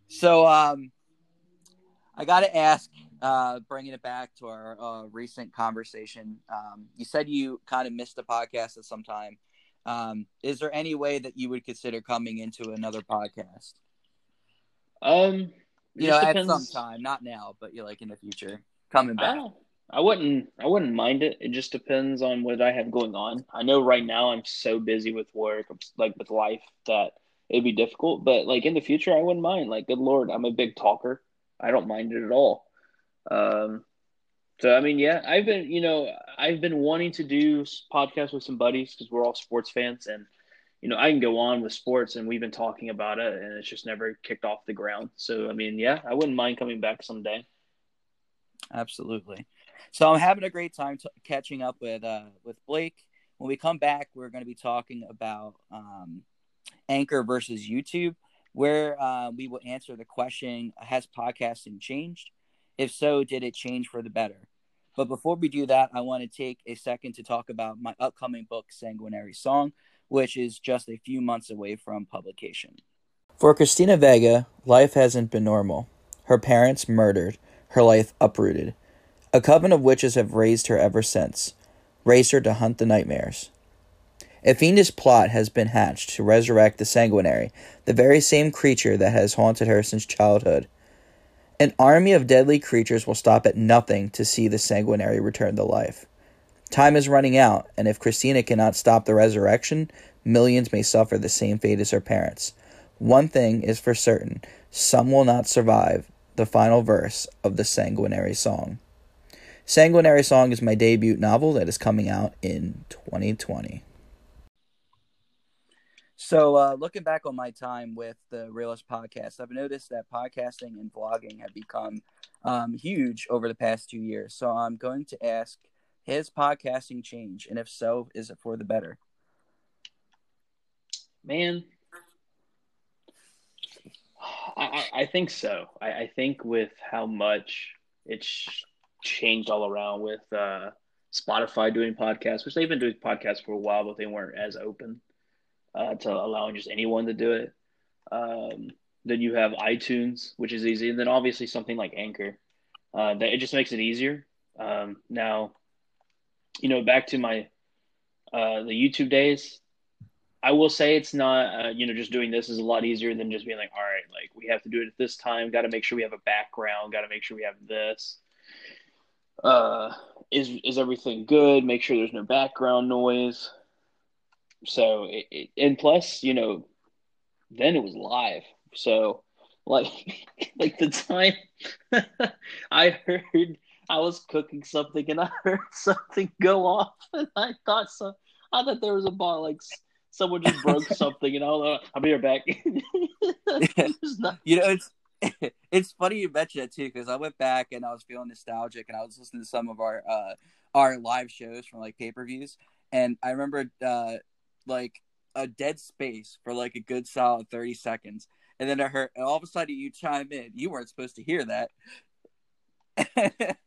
So um, I got to ask, uh, bringing it back to our uh, recent conversation. Um, you said you kind of missed the podcast at some time. Um, is there any way that you would consider coming into another podcast? Um, You know, just at some time, not now, but you like in the future, coming I back. don't. I wouldn't. I wouldn't mind it. It just depends on what I have going on. I know right now I'm so busy with work, like with life, that it'd be difficult. But like in the future, I wouldn't mind. Like, good lord, I'm a big talker. I don't mind it at all. Um, so I mean, yeah, I've been, you know, I've been wanting to do podcasts with some buddies because we're all sports fans, and you know, I can go on with sports, and we've been talking about it, and it's just never kicked off the ground. So I mean, yeah, I wouldn't mind coming back someday. Absolutely. So I'm having a great time t- catching up with uh, with Blake. When we come back, we're going to be talking about um, Anchor versus YouTube, where uh, we will answer the question: Has podcasting changed? If so, did it change for the better? But before we do that, I want to take a second to talk about my upcoming book, Sanguinary Song, which is just a few months away from publication. For Christina Vega, life hasn't been normal. Her parents murdered, her life uprooted. A coven of witches have raised her ever since, raised her to hunt the nightmares. A fiendish plot has been hatched to resurrect the sanguinary, the very same creature that has haunted her since childhood. An army of deadly creatures will stop at nothing to see the sanguinary return to life. Time is running out, and if Christina cannot stop the resurrection, millions may suffer the same fate as her parents. One thing is for certain some will not survive the final verse of the Sanguinary Song. Sanguinary Song is my debut novel that is coming out in 2020. So, uh, looking back on my time with the Realist podcast, I've noticed that podcasting and vlogging have become um, huge over the past two years. So, I'm going to ask Has podcasting changed? And if so, is it for the better? Man, I, I- think so. I, I think with how much it's changed all around with uh, Spotify doing podcasts, which they've been doing podcasts for a while, but they weren't as open uh, to allowing just anyone to do it. Um, then you have iTunes, which is easy, and then obviously something like Anchor. Uh, that it just makes it easier. Um, now, you know, back to my uh, the YouTube days. I will say it's not, uh, you know, just doing this is a lot easier than just being like, all right, like we have to do it at this time. Got to make sure we have a background. Got to make sure we have this. Uh, is is everything good? Make sure there's no background noise. So, it, it, and plus, you know, then it was live. So, like, [LAUGHS] like the time [LAUGHS] I heard I was cooking something and I [LAUGHS] heard something go off, and I thought so. I thought there was a ball like someone just broke something, and I'll I'll be right back. Not- You know, it's it's funny you mention it too because I went back and I was feeling nostalgic and I was listening to some of our uh our live shows from like pay per views and I remember uh like a dead space for like a good solid thirty seconds and then I heard and all of a sudden you chime in. You weren't supposed to hear that. [LAUGHS]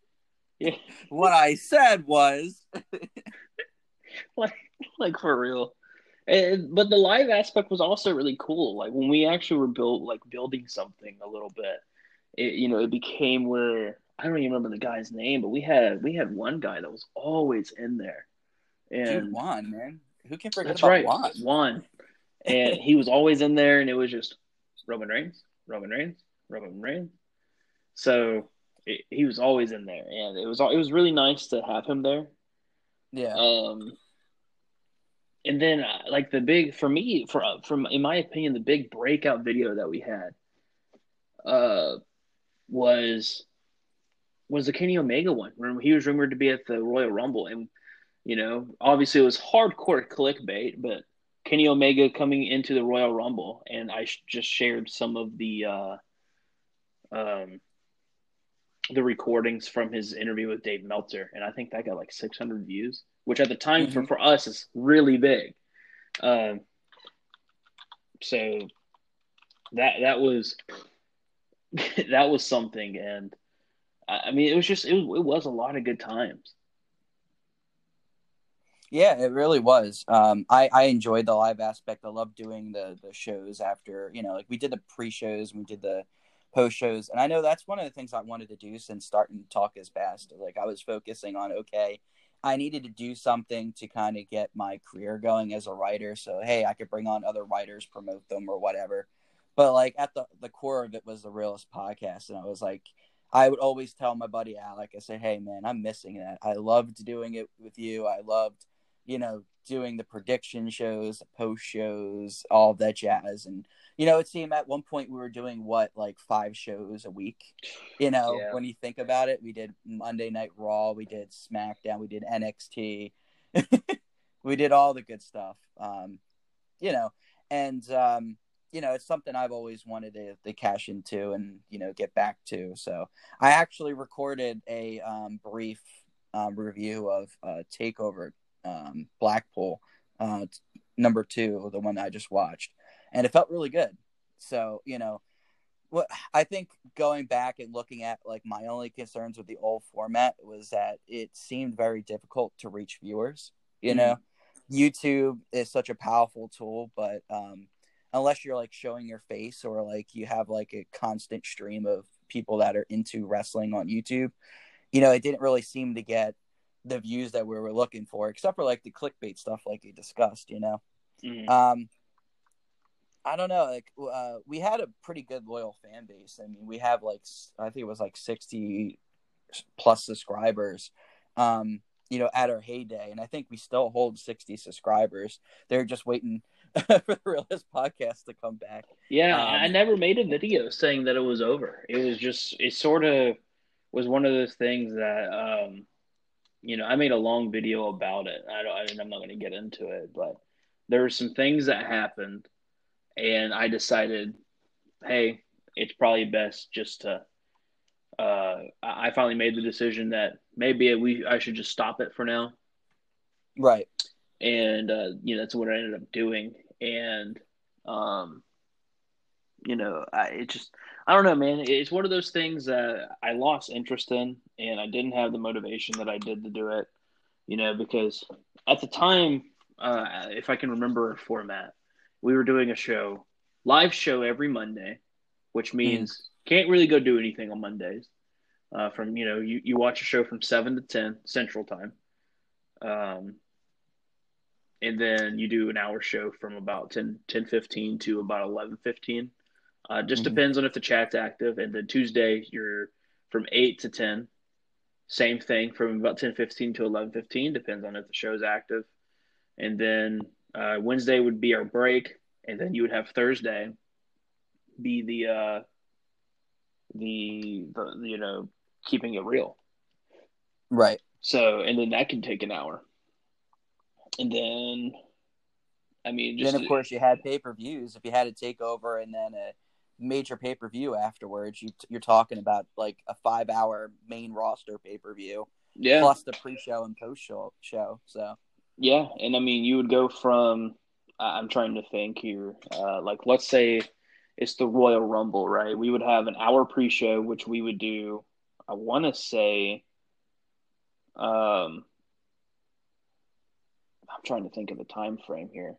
yeah, what I said was [LAUGHS] like like for real. And, but the live aspect was also really cool. Like when we actually were built like building something a little bit, it you know it became where I don't even remember the guy's name, but we had we had one guy that was always in there, and dude Juan, man. Who can forget That's about right. Juan? One. And he was always in there, and it was just Roman Reigns, Roman Reigns, Roman Reigns. So it, he was always in there, and it was it was really nice to have him there. Yeah. Um, and then uh, like the big for me, for uh, from in my opinion, the big breakout video that we had, uh, was was the Kenny Omega one. Remember, he was rumored to be at the Royal Rumble, and you know, obviously it was hardcore clickbait, but Kenny Omega coming into the Royal Rumble, and I sh- just shared some of the uh, um, the recordings from his interview with Dave Meltzer, and I think that got like 600 views, which at the time for, Mhm. for us is really big. Um, so that that was [LAUGHS] that was something, and I I mean, it was just it was, it was a lot of good times. Yeah, it really was. Um, I I enjoyed the live aspect. I love doing the the shows after you know, like we did the pre shows, we did the post shows, and I know that's one of the things I wanted to do since starting talk is best. Like I was focusing on okay, I needed to do something to kind of get my career going as a writer. So hey, I could bring on other writers, promote them or whatever. But like at the the core of it was the realist podcast, and I was like. I would always tell my buddy Alec, I said, "Hey man, I'm missing that. I loved doing it with you. I loved you know, doing the prediction shows, post shows, all that jazz. And, you know, it seemed at one point we were doing what, like five shows a week. You know, Yeah. when you think about it, we did Monday Night Raw, we did SmackDown, we did NXT, [LAUGHS] we did all the good stuff. Um, you know, and, um, you know, it's something I've always wanted to, to cash into and, you know, get back to. So I actually recorded a um, brief um, review of uh, Takeover um, Blackpool, uh, number two, the one I just watched, and it felt really good. So you know, what I think going back and looking at like my only concerns with the old format was that it seemed very difficult to reach viewers. You know, YouTube is such a powerful tool, but um, unless you're like showing your face or like you have like a constant stream of people that are into wrestling on YouTube, you know, it didn't really seem to get the views that we were looking for, except for like the clickbait stuff, like you discussed. You know, Mhm. um, I don't know. Like, uh, we had a pretty good loyal fan base. I mean, we have like I think it was like sixty plus subscribers. Um, you know, at our heyday, and I think we still hold sixty subscribers. They're just waiting [LAUGHS] for the realist podcast to come back. Yeah, Um, I never made a video saying that it was over. It was just it sort of was one of those things that um you know, I made a long video about it. I don't I, I'm not going to get into it, but there were some things that happened and I decided, hey, it's probably best just to uh I I finally made the decision that maybe we I should just stop it for now Right. and uh, you know that's what I ended up doing. And um, you know, I it just I don't know, man. It's one of those things that I lost interest in, and I didn't have the motivation that I did to do it. You know, because at the time, uh, if I can remember format, we were doing a show, live show every Monday, which means can't really go do anything on Mondays. Uh, from you know, you, you watch a show from seven to ten Central Time. Um, and then you do an hour show from about 10, 10 15 to about 11 15 uh, just Mhm. depends on if the chat's active and then tuesday you're from 8 to 10 same thing from about 10 15 to 11 15 depends on if the show's active and then uh, wednesday would be our break and then you would have thursday be the uh, the, the you know keeping it real Right. so, and then that can take an hour. And then, I mean, just then of course you had pay per views. If you had a takeover and then a major pay per view afterwards, you you're talking about like a five hour main roster pay per view yeah, plus the pre show and post show show. So yeah. And I mean, you would go from, I'm trying to think here, uh, like let's say it's the Royal Rumble, right? We would have an hour pre show, which we would do, I want to say, um, I'm trying to think of the time frame here.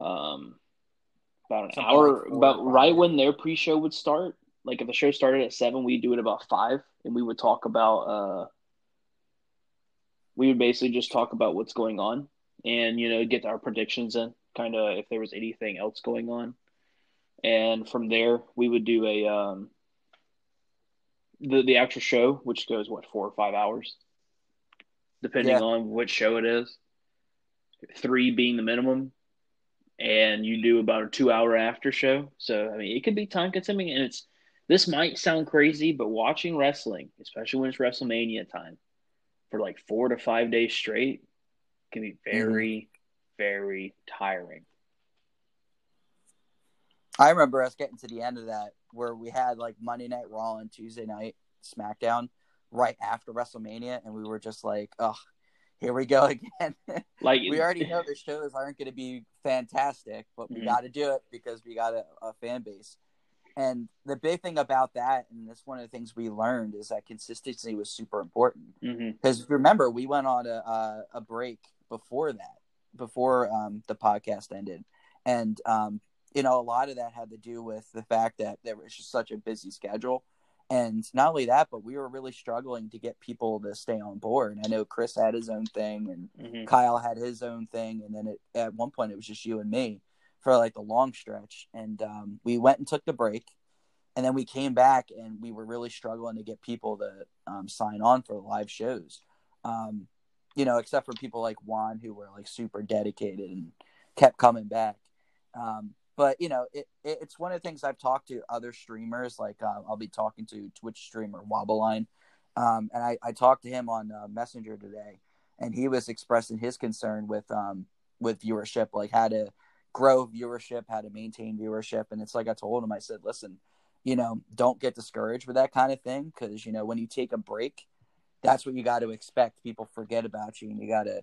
Um, about an Something hour, like about right when their pre-show would start. Like if the show started at seven, we'd do it about five, and we would talk about. uh We would basically just talk about what's going on, and you know, get our predictions in, kind of if there was anything else going on, and from there we would do a um the the actual show, which goes what four or five hours, depending Yeah. on what show it is. Three being the minimum, and you do about a two hour after show. So I mean, it could be time consuming, and it's this might sound crazy, but watching wrestling, especially when it's WrestleMania time, for like four to five days straight, can be mm-hmm. very, very tiring. I remember us getting to the end of that where we had like Monday Night Raw and Tuesday Night SmackDown right after WrestleMania, and we were just like, oh, here we go [LAUGHS] again. Like we already know the shows aren't going to be fantastic, but we Mhm. got to do it because we got a, a fan base. And the big thing about that, and that's one of the things we learned, is that consistency was super important. Because remember, we went on a, a a break before that, before um, the podcast ended, and um, you know a lot of that had to do with the fact that there was just such a busy schedule, and not only that, but we were really struggling to get people to stay on board. I know Chris had his own thing, and hmm Kyle had his own thing, and then it, at one point it was just you and me for like the long stretch. And um, we went and took the break, and then we came back, and we were really struggling to get people to um, sign on for live shows. Um, you know, except for people like Juan who were like super dedicated and kept coming back. Um, but you know, it, it, it's one of the things I've talked to other streamers. Like uh, I'll be talking to Twitch streamer Wobbleline, um, and I, I talked to him on uh, Messenger today, and he was expressing his concern with um with viewership, like how to grow viewership, how to maintain viewership, and it's like I told him, I said, listen, you know, don't get discouraged with that kind of thing because you know when you take a break, that's what you got to expect. People forget about you, and you got to,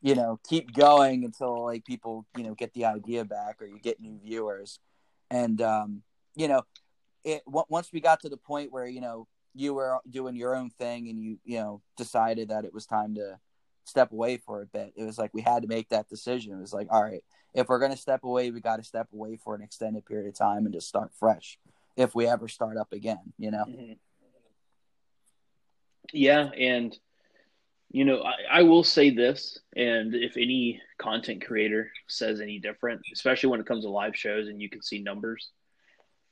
you know, keep going until like people, you know, get the idea back or you get new viewers, and um, you know, it w- once we got to the point where you know you were doing your own thing and you you know decided that it was time to step away for a bit. It was like we had to make that decision. It was like, all right, if we're gonna step away, we got to step away for an extended period of time and just start fresh. If we ever start up again, you know. hmm Yeah, and you know, I, I will say this, and if any content creator says any different, especially when it comes to live shows and you can see numbers,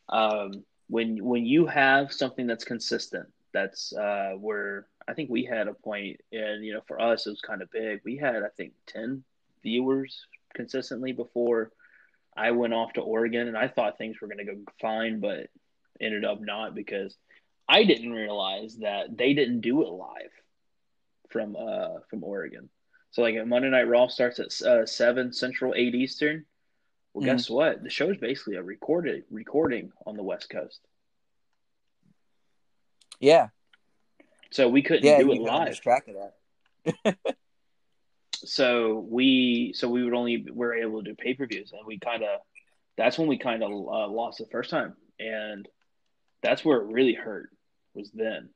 um, when when you have something that's consistent, that's uh, where I think we had a point, and you know, for us it was kind of big. We had I think ten viewers, consistently before I went off to Oregon, and I thought things were going to go fine, but ended up not because I didn't realize that they didn't do it live from uh from Oregon. So like Monday Night Raw starts at uh, seven Central, eight Eastern. Well, Mhm. guess what? The show is basically a recorded recording on the West Coast, Yeah, so we couldn't yeah, do it live. track of that. so we so we would only we're able to do pay per views, and we kind of that's when we kind of uh, lost the first time, and that's where it really hurt was then.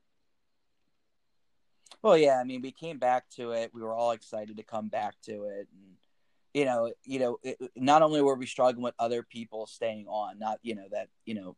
Well, yeah, I mean, we came back to it. We were all excited to come back to it, and you know, you know, it, not only were we struggling with other people staying on, not you know that you know,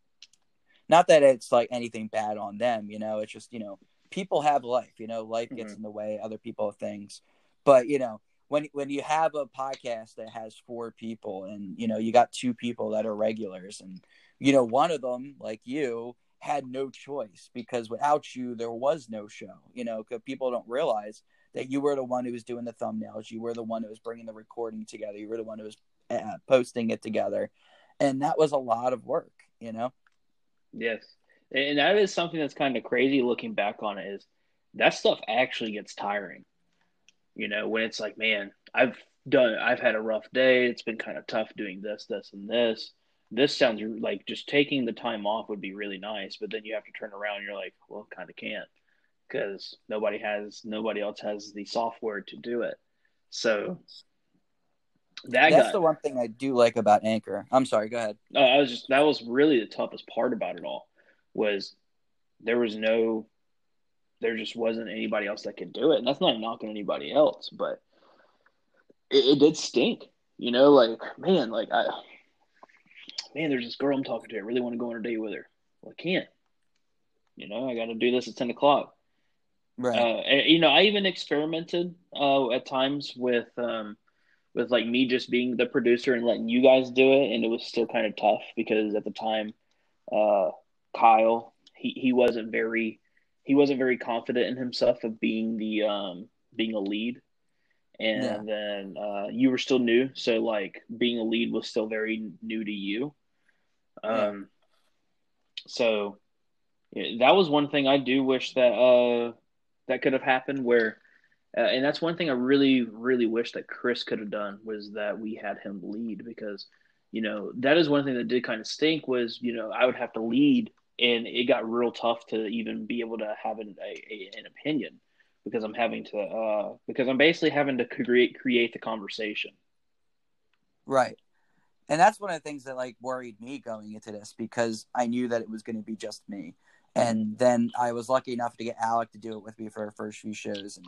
not that it's like anything bad on them, you know, it's just you know, people have life, you know, life gets Mhm. in the way, other people have things, but you know, when when you have a podcast that has four people, and you know, you got two people that are regulars, and you know, one of them like you had no choice because without you there was no show you know because people don't realize that you were the one who was doing the thumbnails you were the one who was bringing the recording together you were the one who was uh, posting it together and that was a lot of work you know Yes, and that is something that's kind of crazy looking back on it. Is that stuff actually gets tiring? You know, when it's like, man, I've done, I've had a rough day. It's been kind of tough doing this, this, and this. This sounds like just taking the time off would be really nice, but then you have to turn around and you're like, well, kind of can't because nobody has, nobody else has the software to do it. So that that's got, the one thing i do like about anchor i'm sorry go ahead No, I was just that was really the toughest part about it all was there was no there just wasn't anybody else that could do it. And that's not knocking anybody else, but it, it did stink. You know, like man, like I man, there's this girl I'm talking to. I really want to go on a date with her. Well, I can't. You know, I got to do this at ten o'clock. right Uh, and, you know, I even experimented uh, at times with um, with like me just being the producer and letting you guys do it, and it was still kind of tough because at the time, uh, Kyle he, he wasn't very he wasn't very confident in himself of being the um, being a lead, and Yeah. then uh, you were still new, so like being a lead was still very new to you. Yeah. Um, so yeah, that was one thing I do wish that uh that could have happened where uh, and that's one thing I really really wish that Chris could have done was that we had him lead because you know that is one thing that did kind of stink was you know I would have to lead and it got real tough to even be able to have an a, a, an opinion because I'm having to uh because I'm basically having to create create the conversation. Right. And that's one of the things that like worried me going into this because I knew that it was going to be just me. And then I was lucky enough to get Alec to do it with me for our first few shows and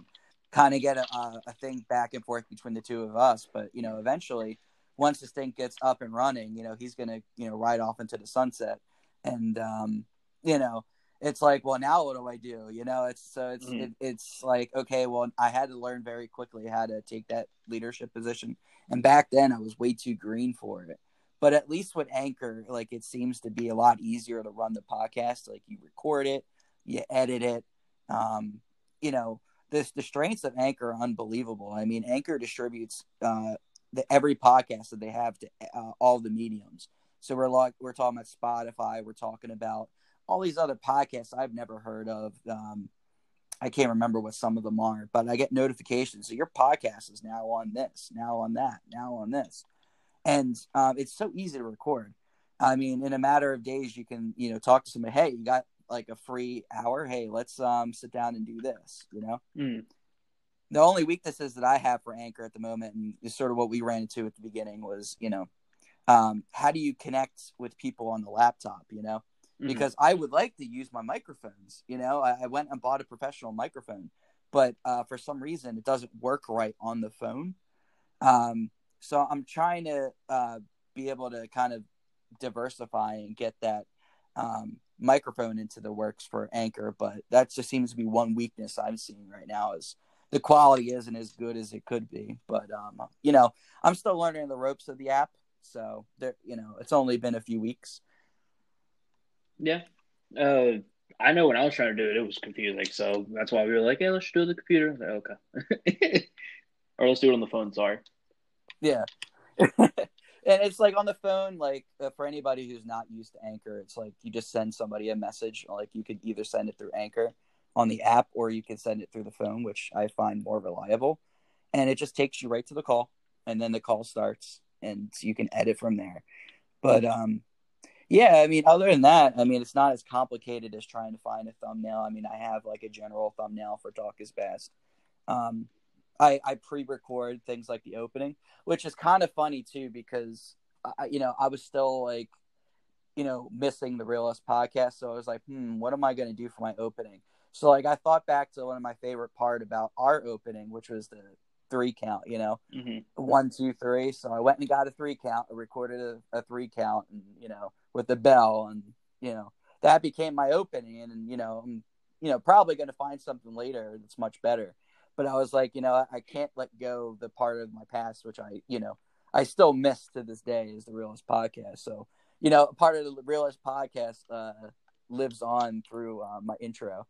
kind of get a, a, thing back and forth between the two of us. But, you know, eventually, once this thing gets up and running, you know, he's going to, you know, ride off into the sunset. And, um, you know, it's like, well, now what do I do? You know, it's so it's Mhm. it, it's like, okay, well, I had to learn very quickly how to take that leadership position and back then I was way too green for it. But at least with Anchor, like it seems to be a lot easier to run the podcast. Like you record it, you edit it. Um, you know, the the strengths of Anchor are unbelievable. I mean, Anchor distributes uh, the every podcast that they have to uh, all the mediums. So we're like we're talking about Spotify. We're talking about all these other podcasts I've never heard of. Um, I can't remember what some of them are, but I get notifications. So your podcast is now on this, now on that, now on this, and um, it's so easy to record. I mean, in a matter of days, you can you know talk to somebody. Hey, you got like a free hour? Hey, let's um sit down and do this. You know, Mm. the only weaknesses that I have for Anchor at the moment, and is sort of what we ran into at the beginning, was you know, um, how do you connect with people on the laptop? You know, Mhm. because I would like to use my microphones. You know, I, I went and bought a professional microphone, but uh, for some reason it doesn't work right on the phone. Um, so I'm trying to uh, be able to kind of diversify and get that um, microphone into the works for Anchor, but that just seems to be one weakness I'm seeing right now is the quality isn't as good as it could be. But um, you know, I'm still learning the ropes of the app, so there, you know, it's only been a few weeks. Yeah. Uh, I know when I was trying to do it, it was confusing. So that's why we were like, hey, let's do it on the computer. Like, okay. [LAUGHS] or let's do it on the phone. Sorry. Yeah. [LAUGHS] and it's like on the phone, like uh, for anybody who's not used to Anchor, it's like you just send somebody a message. Like you could either send it through Anchor on the app or you can send it through the phone, which I find more reliable. And it just takes you right to the call, and then the call starts, and you can edit from there. But um, yeah, I mean, other than that, I mean, it's not as complicated as trying to find a thumbnail. I mean, I have like a general thumbnail for Talk is Best. Um, I, I pre-record things like the opening, which is kind of funny too because I, you know I was still like, you know, missing the Realist podcast, so I was like, hmm, what am I going to do for my opening? So like I thought back to one of my favorite part about our opening, which was the three count. You know, hmm one, two, three. So I went and got a three count, I recorded a, a three count, and you know, with the bell, and you know, that became my opening. And, you know, I'm you know probably going to find something later that's much better. But I was like, you know, I, I can't let go of the part of my past, which I, you know, I still miss to this day is the Realist podcast. So, you know, part of the Realist podcast uh, lives on through uh, my intro.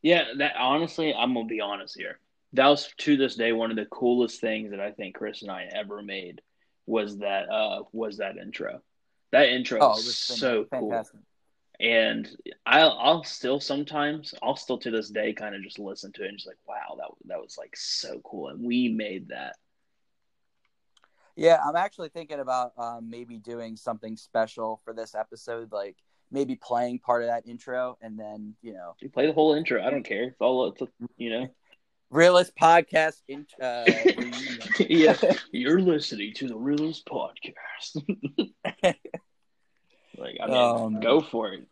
Yeah, that honestly, I'm gonna be honest here. That was to this day one of the coolest things that I think Chris and I ever made was that uh was that intro. That intro Oh, was so cool. And I'll I'll still sometimes I'll still to this day kind of just listen to it and just like wow that that was like so cool and we made that. Yeah, I'm actually thinking about um, maybe doing something special for this episode, like maybe playing part of that intro and then, you know, You play the whole intro. I don't care. It's all it's you know. Realist podcast. In, uh, [LAUGHS] yeah, you're listening to the Realist podcast. [LAUGHS] like I mean, man. go for it.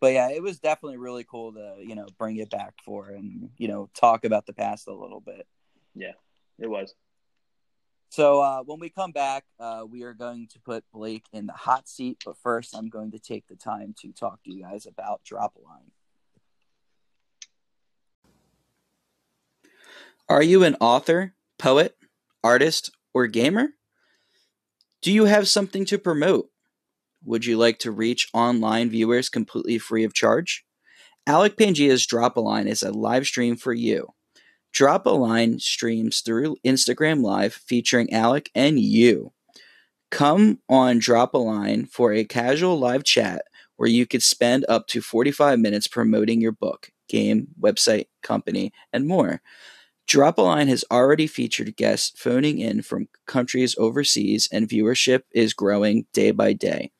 but yeah, it was definitely really cool to you know bring it back for and you know talk about the past a little bit. Yeah, it was. So uh, when we come back, uh, we are going to put Blake in the hot seat. But first, I'm going to take the time to talk to you guys about Drop a Line. Are you an author, poet, artist, or gamer? Do you have something to promote? Would you like to reach online viewers completely free of charge? Alec Pangea's Drop a Line is a live stream for you. Drop a Line streams through Instagram Live featuring Alec and you. Come on Drop a Line for a casual live chat where you could spend up to 45 minutes promoting your book, game, website, company, and more. Drop a Line has already featured guests phoning in from countries overseas, and viewership is growing day by day.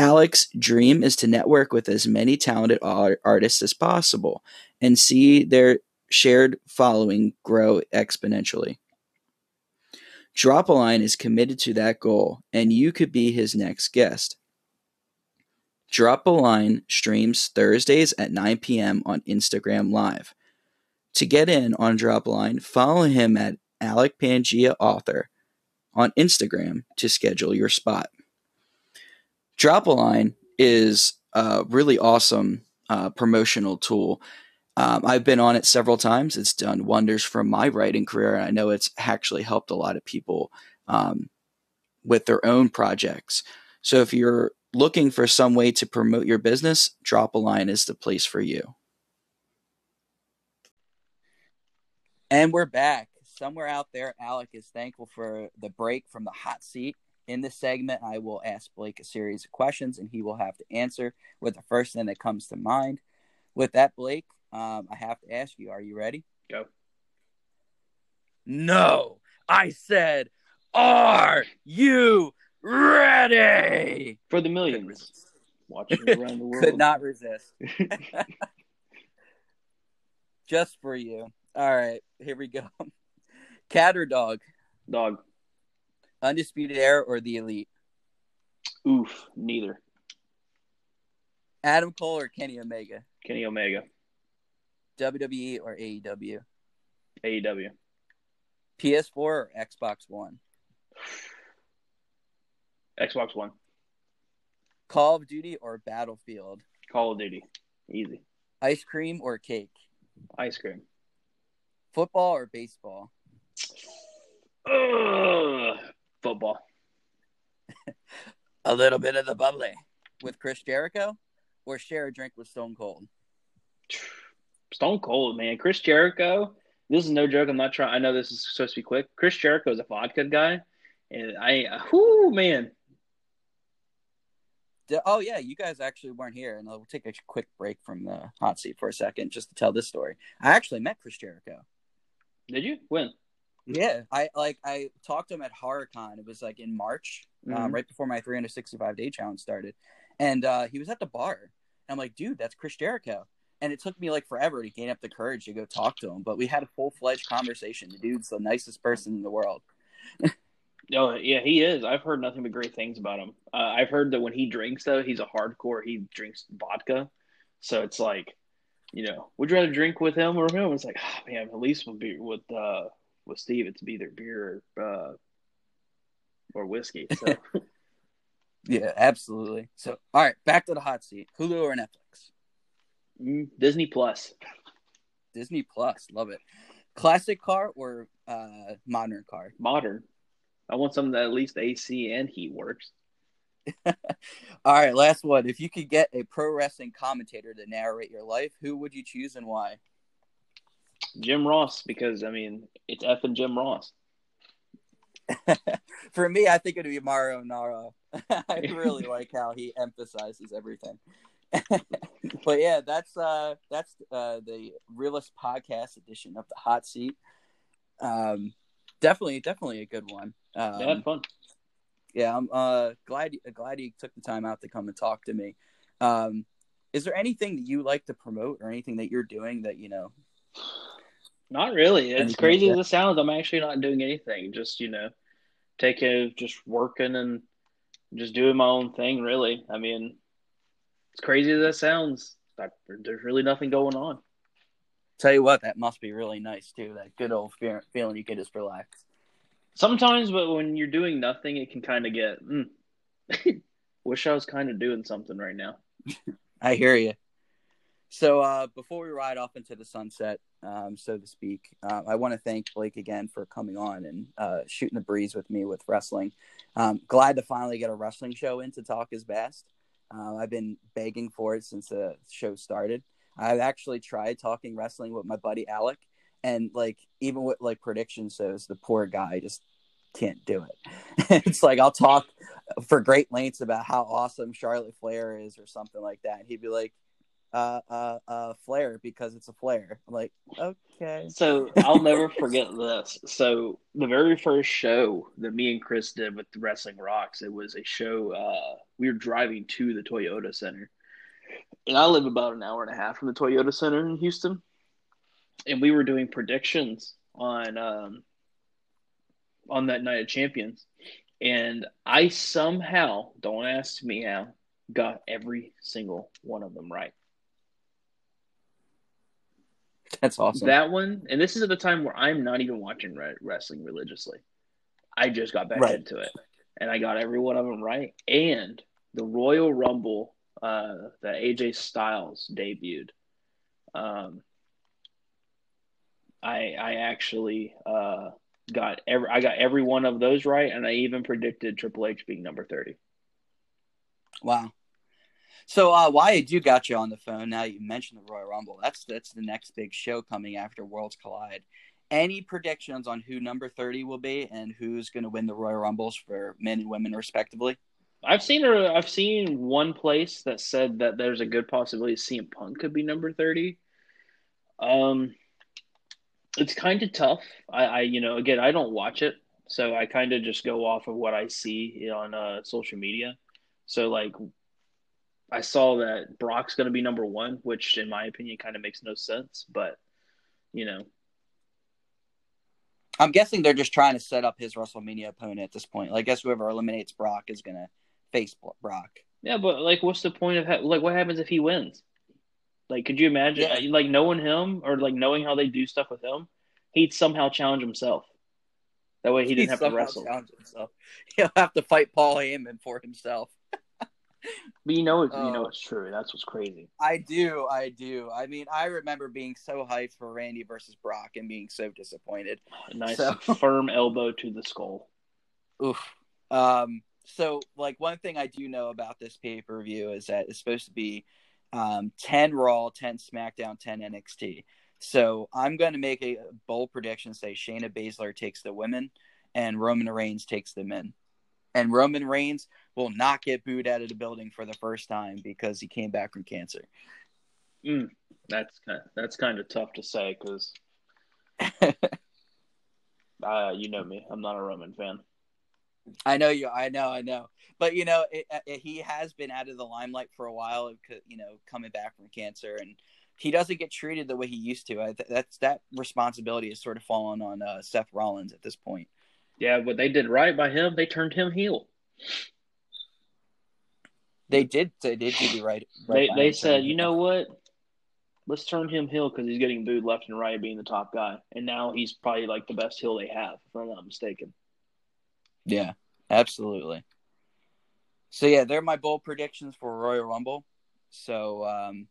Alec's dream is to network with as many talented ar- artists as possible and see their shared following grow exponentially. Drop a Line is committed to that goal, and you could be his next guest. Drop a Line streams Thursdays at 9 p.m. on Instagram Live. To get in on Drop a Line, follow him at Alec Pangea Author on Instagram to schedule your spot. Drop a Line is a really awesome uh, promotional tool. Um, I've been on it several times. It's done wonders for my writing career, and I know it's actually helped a lot of people um, with their own projects. So if you're looking for some way to promote your business, Drop a Line is the place for you. And we're back. Somewhere out there, Alec is thankful for the break from the hot seat. In this segment, I will ask Blake a series of questions, and he will have to answer with the first thing that comes to mind. With that, Blake, um, I have to ask you: Are you ready? Go. No, I said, "Are you ready?" For the millions [LAUGHS] watching around the world. Could not resist. [LAUGHS] Just for you. All right, here we go. [LAUGHS] Cat or dog? Dog. Undisputed Era or the Elite? Oof. Neither. Adam Cole or Kenny Omega? Kenny Omega. WWE or AEW? AEW. PS4 or Xbox One? Xbox One. Call of Duty or Battlefield? Call of Duty. Easy. Ice cream or cake? Ice cream. Football or baseball? Ugh. Football. [LAUGHS] A little bit of the bubbly. With Chris Jericho or share a drink with Stone Cold? Stone Cold, man. Chris Jericho this is no joke. I'm not trying. I know this is supposed to be quick. Chris Jericho is a vodka guy, and I, whoo man, Oh yeah, you guys actually weren't here, and we'll take a quick break from the hot seat for a second just to tell this story. I actually met Chris Jericho. did you when? Yeah, I like I talked to him at HorrorCon. It was like in March, um, Mhm. right before my 365 day challenge started, and uh, he was at the bar. And I'm like, dude, that's Chris Jericho. And it took me like forever to gain up the courage to go talk to him, but we had a full fledged conversation. The dude's the nicest person in the world. [LAUGHS] Oh yeah, he is. I've heard nothing but great things about him. Uh, I've heard that when he drinks, though, he's a hardcore. He drinks vodka, so it's like, you know, would you rather drink with him or him? It's like, oh, man, at least with be with uh with Steve, it's either beer or uh, or whiskey. So [LAUGHS] Yeah, absolutely. So, all right, back to the hot seat. Hulu or Netflix? mm, Disney Plus, Disney Plus, love it. Classic car or uh, modern car? modern. I want something that at least AC and heat works. [LAUGHS] All right, last one. If you could get a pro wrestling commentator to narrate your life, who would you choose and why? Jim Ross, because I mean, it's F and Jim Ross. [LAUGHS] For me, I think it'd be Mauro Ranallo. [LAUGHS] I really [LAUGHS] like how he emphasizes everything. but yeah, that's uh that's uh the realist podcast edition of the hot seat. Um definitely definitely a good one. Um, had fun. yeah, I'm uh glad glad you took the time out to come and talk to me. Um is there anything that you like to promote or anything that you're doing that you know Not really. As crazy as it sounds, I'm actually not doing anything. Just you know, taking just working and just doing my own thing. Really, I mean, as crazy as that sounds, I, there's really nothing going on. tell you what that must be really nice too that good old fe- feeling you can just relax Sometimes, but when you're doing nothing, it can kind of get. Mm, [LAUGHS] wish I was kind of doing something right now. [LAUGHS] i hear you so uh before we ride off into the sunset um so to speak uh, i want to thank blake again for coming on and uh shooting the breeze with me with wrestling. Um glad to finally get a wrestling show in to Talk is Best. Uh, i've been begging for it since the show started. I've actually tried talking wrestling with my buddy alec and like even with like prediction shows the poor guy just can't do it. [LAUGHS] It's like i'll talk for great lengths about how awesome charlotte flair is or something like that and he'd be like uh uh uh flair because it's a flare i'm like okay So I'll never forget this. So the very first show that me and Chris did with Wrestling Rocks, it was a show. Uh, we were driving to the Toyota Center, and I live about an hour and a half from the Toyota Center in Houston, and we were doing predictions on um, on that night of champions, and I somehow don't ask me how got every single one of them right. [LAUGHS] that's awesome That one, and this is at the time where I'm not even watching re- wrestling religiously. I just got back Right. into it, and I got every one of them right. And the Royal Rumble uh, that AJ Styles debuted, um, I I actually uh, got every I got every one of those right, and I even predicted Triple H being number thirty. Wow. So uh Wyatt, you got you on the phone now. You mentioned the Royal Rumble. That's that's the next big show coming after Worlds Collide. Any predictions on who number thirty will be and who's going to win the Royal Rumbles for men and women respectively? I've seen her. I've seen one place that said that there's a good possibility CM Punk could be number thirty. Um, it's kind of tough. I, I, you know, again, I don't watch it, so I kind of just go off of what I see on uh, social media. So, like, I saw that Brock's going to be number one, which, in my opinion, kind of makes no sense. But, you know, I'm guessing they're just trying to set up his WrestleMania opponent at this point. Like, I guess whoever eliminates Brock is going to face Brock. Yeah, but like, what's the point of ha- like what happens if he wins? Like, could you imagine Yeah. like knowing him or like knowing how they do stuff with him? He'd somehow challenge himself. That way, he didn't have to wrestle. challenge himself. [LAUGHS] He'll have to fight Paul Heyman for himself. But you know, it's, you know, Oh. it's true. That's what's crazy. I do, I do. I mean, I remember being so hyped for Randy versus Brock and being so disappointed. [SIGHS] Nice So- [LAUGHS] firm elbow to the skull. Oof. Um, so like one thing I do know about this pay per view is that it's supposed to be um, ten Raw, ten SmackDown, ten NXT. So I'm going to make a bold prediction: say Shayna Baszler takes the women, and Roman Reigns takes the men. And Roman Reigns will not get booed out of the building for the first time because he came back from cancer. Mm, that's kind that's kind of tough to say because uh, [LAUGHS] you know me, I'm not a Roman fan. I know you. I know. I know. But you know, it, it, he has been out of the limelight for a while. You know, coming back from cancer, and he doesn't get treated the way he used to. I, that's that responsibility is sort of fallen on uh, Seth Rollins at this point. Yeah, but they did right by him. They turned him heel. They did. They did do the right. They right by they said, you know what? Let's turn him heel because he's getting booed left and right, being the top guy, and now he's probably like the best heel they have, if I'm not mistaken. Yeah, absolutely. So yeah, they're my bold predictions for Royal Rumble. So um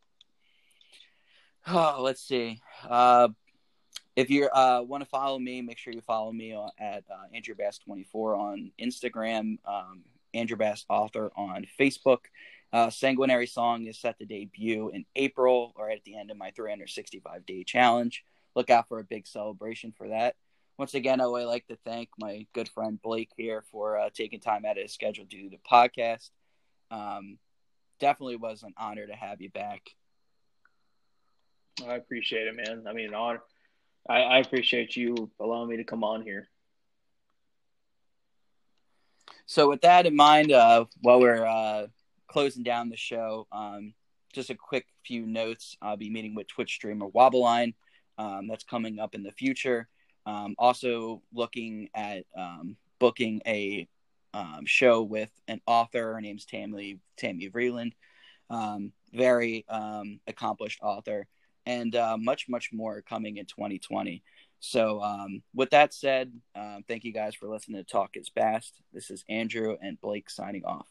oh, [SIGHS] let's see. Uh if you uh, want to follow me, make sure you follow me at uh, Andrew Bass 24 on Instagram, um, Andrew Bass Author on Facebook. Uh, Sanguinary Song is set to debut in April or at the end of my 365 day challenge. Look out for a big celebration for that once again, I would like to thank my good friend Blake here for uh, taking time out of his schedule to do the podcast. Um, definitely was an honor to have you back. I appreciate it, man. I mean, honor. I, I appreciate you allowing me to come on here. So, with that in mind, uh, while we're uh, closing down the show, um, just a quick few notes. I'll be meeting with Twitch streamer Wobbleline. Um, that's coming up in the future. Um, also looking at um, booking a um, show with an author. Her name's Tammy Tammy Vreeland. Um, very accomplished author, and uh, much much more coming in 2020. So, um, with that said, thank you guys for listening to Talk is Best. This is Andrew and Blake signing off.